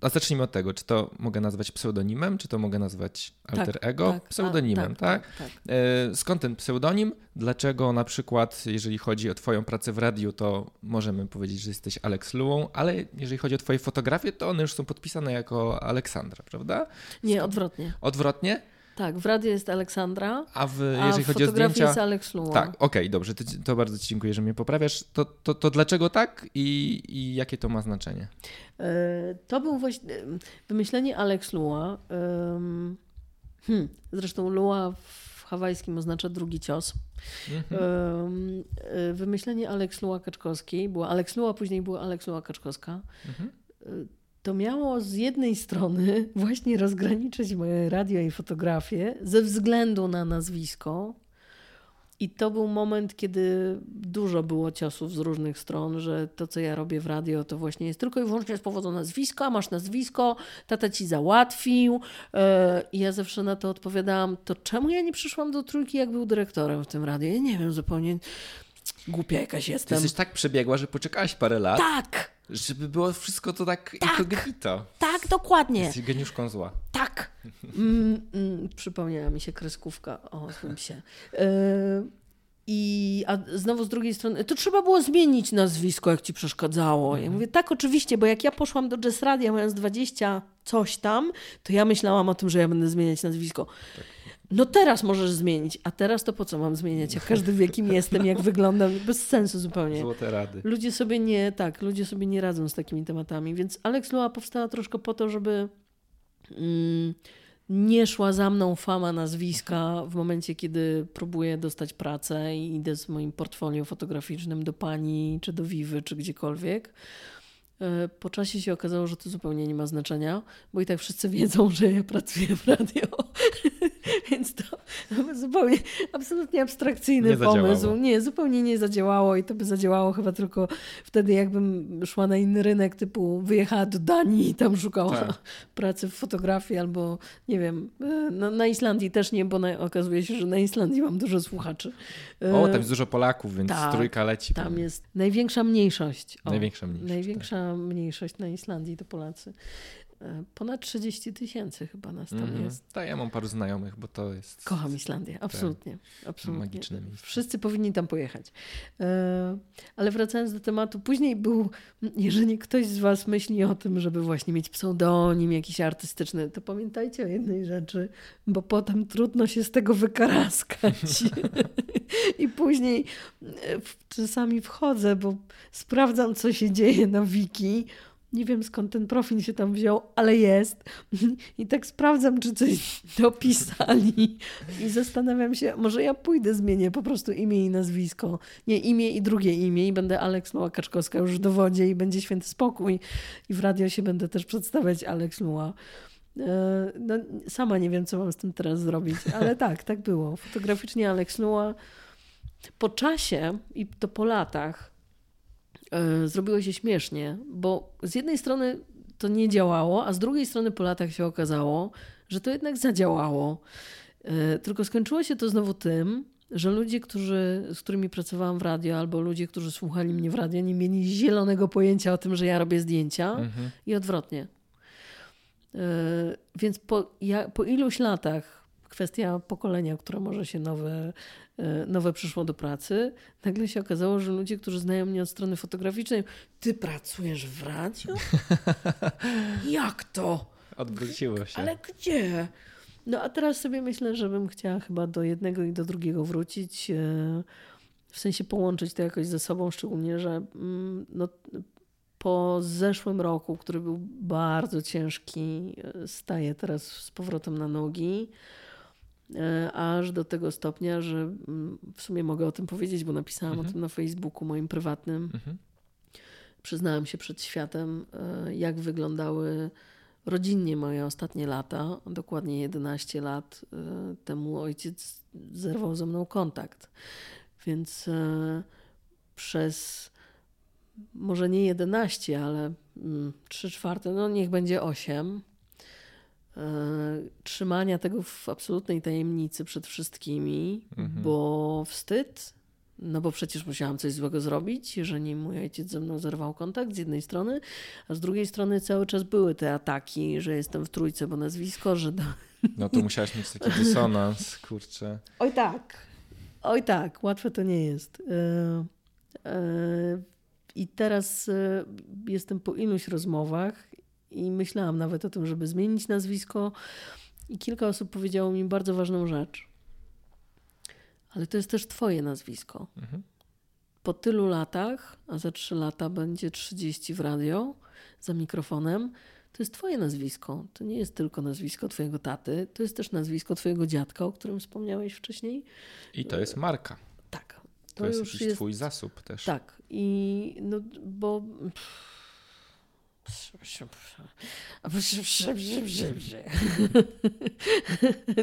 A: a zacznijmy od tego, czy to mogę nazwać pseudonimem, czy to mogę nazwać alter tak, ego? Tak, pseudonimem, a, tak? tak? tak, tak. skąd ten pseudonim? Dlaczego na przykład, jeżeli chodzi o Twoją pracę w radiu, to możemy powiedzieć, że jesteś Alex Luą, ale jeżeli chodzi o Twoje fotografie, to one już są podpisane jako Aleksandra, prawda?
B: Nie, odwrotnie.
A: Odwrotnie?
B: Tak, w radiu jest Aleksandra,
A: a, w, jeżeli a chodzi o zdjęcia...
B: jest Alex Luą.
A: Tak, okej, okay, dobrze, to, to, bardzo Ci dziękuję, że mnie poprawiasz. To, to, to dlaczego tak i, i jakie to ma znaczenie?
B: E, to był właśnie wymyślenie Alex Lua. Hmm, zresztą Lua w hawajskim oznacza drugi cios. Mhm. E, wymyślenie Alex Lua Kaczkowskiej było Alex Lua, później była Alex Lua Kaczkowska. Mhm. To miało z jednej strony właśnie rozgraniczyć moje radio i fotografię ze względu na nazwisko, i to był moment, kiedy dużo było ciosów z różnych stron, że to, co ja robię w radio, to właśnie jest tylko i wyłącznie z powodu nazwiska. Masz nazwisko, tata ci załatwił. E, I ja zawsze na to odpowiadałam, to czemu ja nie przyszłam do trójki, jak był dyrektorem w tym radiu? Ja nie wiem, zupełnie głupia jakaś jestem.
A: Ty jesteś tak przebiegła, że poczekałaś parę lat.
B: Tak!
A: Żeby było wszystko to tak, tak incognito.
B: Tak, dokładnie.
A: Jesteś geniuszką zła.
B: Tak. Mm, mm, przypomniała mi się kreskówka o złym się. Yy, i a znowu z drugiej strony, to trzeba było zmienić nazwisko, jak ci przeszkadzało. Ja mhm. mówię, tak, oczywiście, bo jak ja poszłam do Jazz Radia mając 20 coś tam, to ja myślałam o tym, że ja będę zmieniać nazwisko. Tak. No teraz możesz zmienić, a teraz to po co mam zmieniać? Jak każdy wie, kim jestem, jak wyglądam, bez sensu zupełnie.
A: Złote rady.
B: Ludzie sobie nie, tak, ludzie sobie nie radzą z takimi tematami, więc Alex Lua powstała troszkę po to, żeby mm, nie szła za mną fama nazwiska w momencie, kiedy próbuję dostać pracę i idę z moim portfolio fotograficznym do pani, czy do Wiwy, czy gdziekolwiek po czasie się okazało, że to zupełnie nie ma znaczenia, bo i tak wszyscy wiedzą, że ja pracuję w radio. Więc to zupełnie absolutnie abstrakcyjny nie pomysł. Zadziałało. Nie, zupełnie nie zadziałało i to by zadziałało chyba tylko wtedy, jakbym szła na inny rynek, typu wyjechała do Danii i tam szukała tak. pracy w fotografii albo nie wiem, e, na, Islandii też nie, bo na, okazuje się, że na Islandii mam dużo słuchaczy.
A: O, tam jest dużo Polaków, więc tak, trójka leci.
B: Tam jest największa mniejszość.
A: O, największa mniejszość.
B: Największa. Mniejszość na Islandii to Polacy. E, ponad 30 tysięcy chyba nas tam mm, jest.
A: Tak, ja mam paru znajomych, bo to jest.
B: Kocham Islandię, absolutnie. Tak, absolutnie.
A: Magiczne miejsce.
B: Wszyscy powinni tam pojechać. E, ale wracając do tematu, później był, jeżeli ktoś z Was myśli o tym, żeby właśnie mieć pseudonim jakiś artystyczny, to pamiętajcie o jednej rzeczy, bo potem trudno się z tego wykaraskać. I później e, czasami wchodzę, bo sprawdzam, co się dzieje na wiki nie wiem skąd ten profil się tam wziął, ale jest. I tak sprawdzam, czy coś dopisali. I zastanawiam się, może ja pójdę, zmienię po prostu imię i nazwisko. Nie, imię i drugie imię i będę Aleks Luła Kaczkowska już w dowodzie i będzie święty spokój. I w radio się będę też przedstawiać Aleks Luła. E, no, sama nie wiem, co mam z tym teraz zrobić, ale tak, tak było. Fotograficznie Aleks Luła. Po czasie i to po latach zrobiło się śmiesznie, bo z jednej strony to nie działało, a z drugiej strony po latach się okazało, że to jednak zadziałało. E, tylko skończyło się to znowu tym, że ludzie, którzy, z którymi pracowałam w radio, albo ludzie, którzy słuchali mnie w radio, nie mieli zielonego pojęcia o tym, że ja robię zdjęcia mhm. i odwrotnie. Więc po, ja, po iluś latach kwestia pokolenia, które może się nowe, nowe przyszło do pracy. Nagle się okazało, że ludzie, którzy znają mnie od strony fotograficznej, ty pracujesz w radiu? Jak to?
A: Odwróciło się.
B: Ale gdzie? No a teraz sobie myślę, że bym chciała chyba do jednego i do drugiego wrócić. E, w sensie połączyć to jakoś ze sobą, szczególnie, że mm, no, po zeszłym roku, który był bardzo ciężki, e, staję teraz z powrotem na nogi. E, aż do tego stopnia, że mm, w sumie mogę o tym powiedzieć, bo napisałam mhm. o tym na Facebooku moim prywatnym. Mhm. Przyznałam się przed światem, jak wyglądały rodzinnie moje ostatnie lata, dokładnie 11 lat e, temu ojciec zerwał ze mną kontakt. Więc e, przez może nie 11, ale 3 mm, czwarte, no niech będzie 8, e, trzymania tego w absolutnej tajemnicy przed wszystkimi, mhm. bo wstyd no bo przecież musiałam coś złego zrobić, jeżeli mój ojciec ze mną zerwał kontakt z jednej strony, a z drugiej strony cały czas były te ataki, że jestem w trójce, bo nazwisko, że... Do...
A: No to musiałaś mieć taki dysonans, kurczę.
B: Oj tak, oj tak, łatwe to nie jest. E, e, I teraz e, jestem po iluś rozmowach i myślałam nawet o tym, żeby zmienić nazwisko i kilka osób powiedziało mi bardzo ważną rzecz ale to jest też Twoje nazwisko. Mhm. Po tylu latach, a za trzy lata będzie 30 w radio za mikrofonem, to jest Twoje nazwisko. To nie jest tylko nazwisko Twojego taty, to jest też nazwisko Twojego dziadka, o którym wspomniałeś wcześniej.
A: I to jest marka.
B: Tak.
A: To, to jest już jest Twój zasób też.
B: Tak. I no, bo.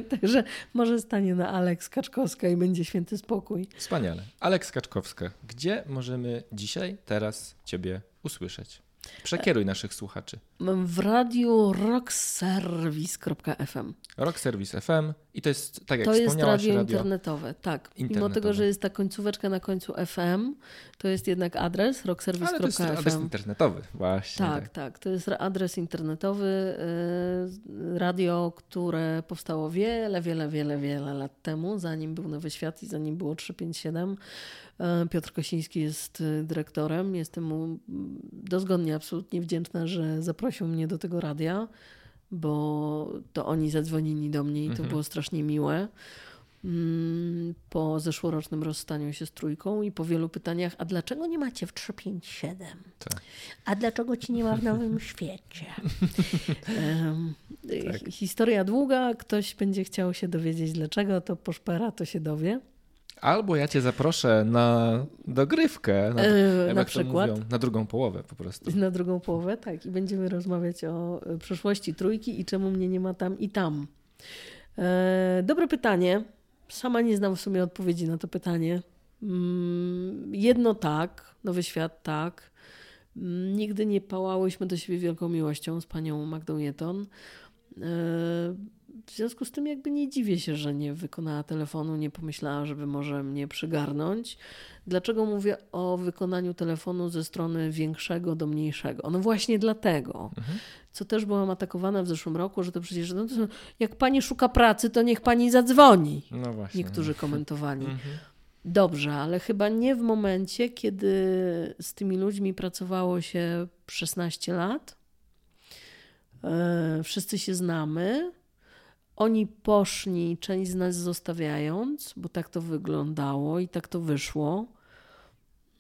B: Także może stanie na Aleks Kaczkowska i będzie święty spokój.
A: Wspaniale. Aleks Kaczkowska, gdzie możemy dzisiaj, teraz Ciebie usłyszeć? Przekieruj naszych słuchaczy.
B: W radiu rockservice.fm.
A: Rockservice FM i to jest, tak jak
B: to
A: jest
B: radio, radio internetowe, tak. Internetowe. Mimo tego, że jest ta końcóweczka na końcu FM, to jest jednak adres rockservice.fm. to jest
A: adres internetowy, właśnie.
B: Tak, tak, tak. To jest adres internetowy, y, radio, które powstało wiele, wiele, wiele, wiele lat temu, zanim był Nowy Świat i zanim było 357. E, Piotr Kosiński jest y, dyrektorem. Jestem mu dozgodnie absolutnie wdzięczna, że zaprosił mnie do tego radia, bo to oni zadzwonili do mnie i to mhm. było strasznie miłe. Mm, po zeszłorocznym rozstaniu się z trójką i po wielu pytaniach, a dlaczego nie macie w 357? Tak. A dlaczego ci nie ma w Nowym Świecie? tak. Historia długa, ktoś będzie chciał się dowiedzieć dlaczego, to poszpera, to się dowie.
A: Albo ja cię zaproszę na dogrywkę, na,
B: yy, na przykład. Mówią,
A: na drugą połowę po prostu.
B: Na drugą połowę, tak. I będziemy rozmawiać o e, przyszłości trójki i czemu mnie nie ma tam i tam. E, dobre pytanie. Sama nie znam w sumie odpowiedzi na to pytanie. Mm, jedno tak, Nowy Świat tak. Mm, nigdy nie pałałyśmy do siebie wielką miłością z panią Magdą Jeton. W związku z tym jakby nie dziwię się, że nie wykonała telefonu, nie pomyślała, żeby może mnie przygarnąć. Dlaczego mówię o wykonaniu telefonu ze strony większego do mniejszego? No właśnie dlatego, mhm. co też byłam atakowana w zeszłym roku, że to przecież no to jak pani szuka pracy, to niech pani zadzwoni. No właśnie. Niektórzy komentowali. Mhm. Dobrze, ale chyba nie w momencie, kiedy z tymi ludźmi pracowało się 16 lat. E, wszyscy się znamy oni poszli, część z nas zostawiając, bo tak to wyglądało i tak to wyszło.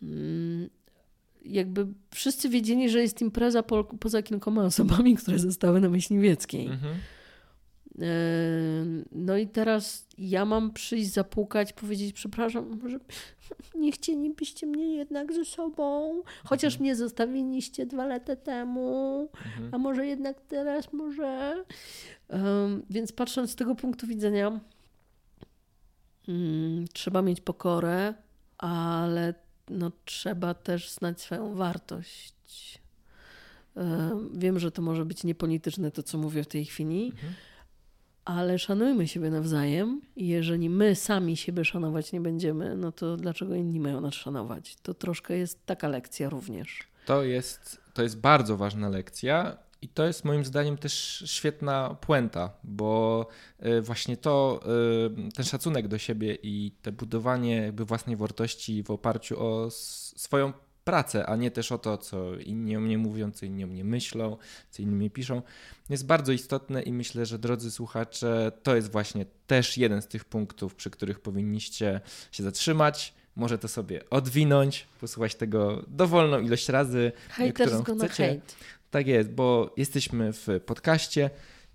B: Mm, jakby wszyscy wiedzieli, że jest impreza po, poza kilkoma osobami, które zostały na Myśliwieckiej. Mhm. No i teraz ja mam przyjść, zapukać, powiedzieć, przepraszam, może nie chcielibyście mnie jednak ze sobą, chociaż mhm. mnie zostawiliście dwa lata temu, mhm. a może jednak teraz, może. Więc patrząc z tego punktu widzenia, um, trzeba mieć pokorę, ale no, trzeba też znać swoją wartość. Wiem, że to może być niepolityczne to, co mówię w tej chwili. Mhm ale szanujmy siebie nawzajem jeżeli my sami siebie szanować nie będziemy, no to dlaczego inni mają nas szanować? To troszkę jest taka lekcja również.
A: To jest, to jest bardzo ważna lekcja I to jest moim zdaniem też świetna puenta, bo y, właśnie to, y, ten szacunek do siebie i te budowanie jakby własnej wartości w oparciu o swoją pracę, a nie też o to, co inni o mnie mówią, co inni o mnie myślą, co inni mi piszą, jest bardzo istotne i myślę, że drodzy słuchacze, to jest właśnie też jeden z tych punktów, przy których powinniście się zatrzymać, może to sobie odwinąć, posłuchać tego dowolną ilość razy,
B: Haters
A: którą chcecie.
B: Hate.
A: Tak jest, bo jesteśmy w podcaście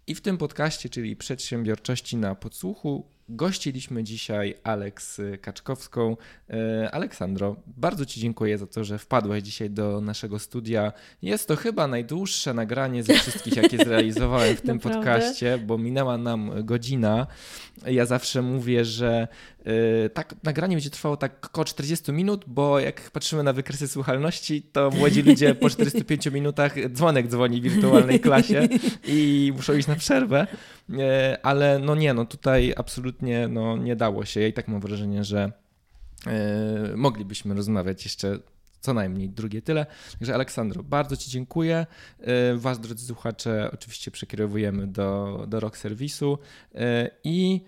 A: i w tym podcaście, czyli przedsiębiorczości na podsłuchu, Gościliśmy dzisiaj Aleks Kaczkowską. E, Aleksandro, bardzo Ci dziękuję za to, że wpadłeś dzisiaj do naszego studia. Jest to chyba najdłuższe nagranie ze wszystkich, jakie zrealizowałem w tym podcaście, bo minęła nam godzina. Ja zawsze mówię, że e, tak nagranie będzie trwało tak około 40 minut, bo jak patrzymy na wykresy słuchalności, to młodzi ludzie po 45 minutach dzwonek dzwoni w wirtualnej klasie i muszą iść na przerwę. E, ale no nie, no tutaj absolutnie no, nie dało się. Ja i tak mam wrażenie, że e, moglibyśmy rozmawiać jeszcze co najmniej drugie tyle. Także Aleksandro, bardzo Ci dziękuję. E, was, drodzy słuchacze, oczywiście przekierowujemy do, do rock serwisu i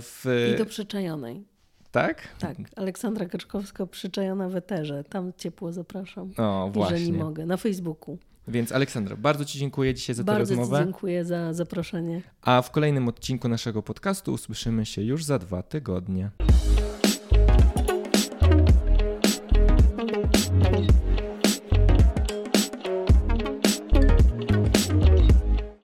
A: w...
B: I do przyczajonej.
A: Tak?
B: Tak, Aleksandra Kaczkowska przyczajona w eterze. Tam ciepło zapraszam.
A: O, właśnie.
B: Jeżeli mogę, na Facebooku.
A: Więc Aleksandra, bardzo Ci dziękuję dzisiaj za tę
B: bardzo
A: rozmowę.
B: Bardzo dziękuję za zaproszenie.
A: A w kolejnym odcinku naszego podcastu usłyszymy się już za dwa tygodnie.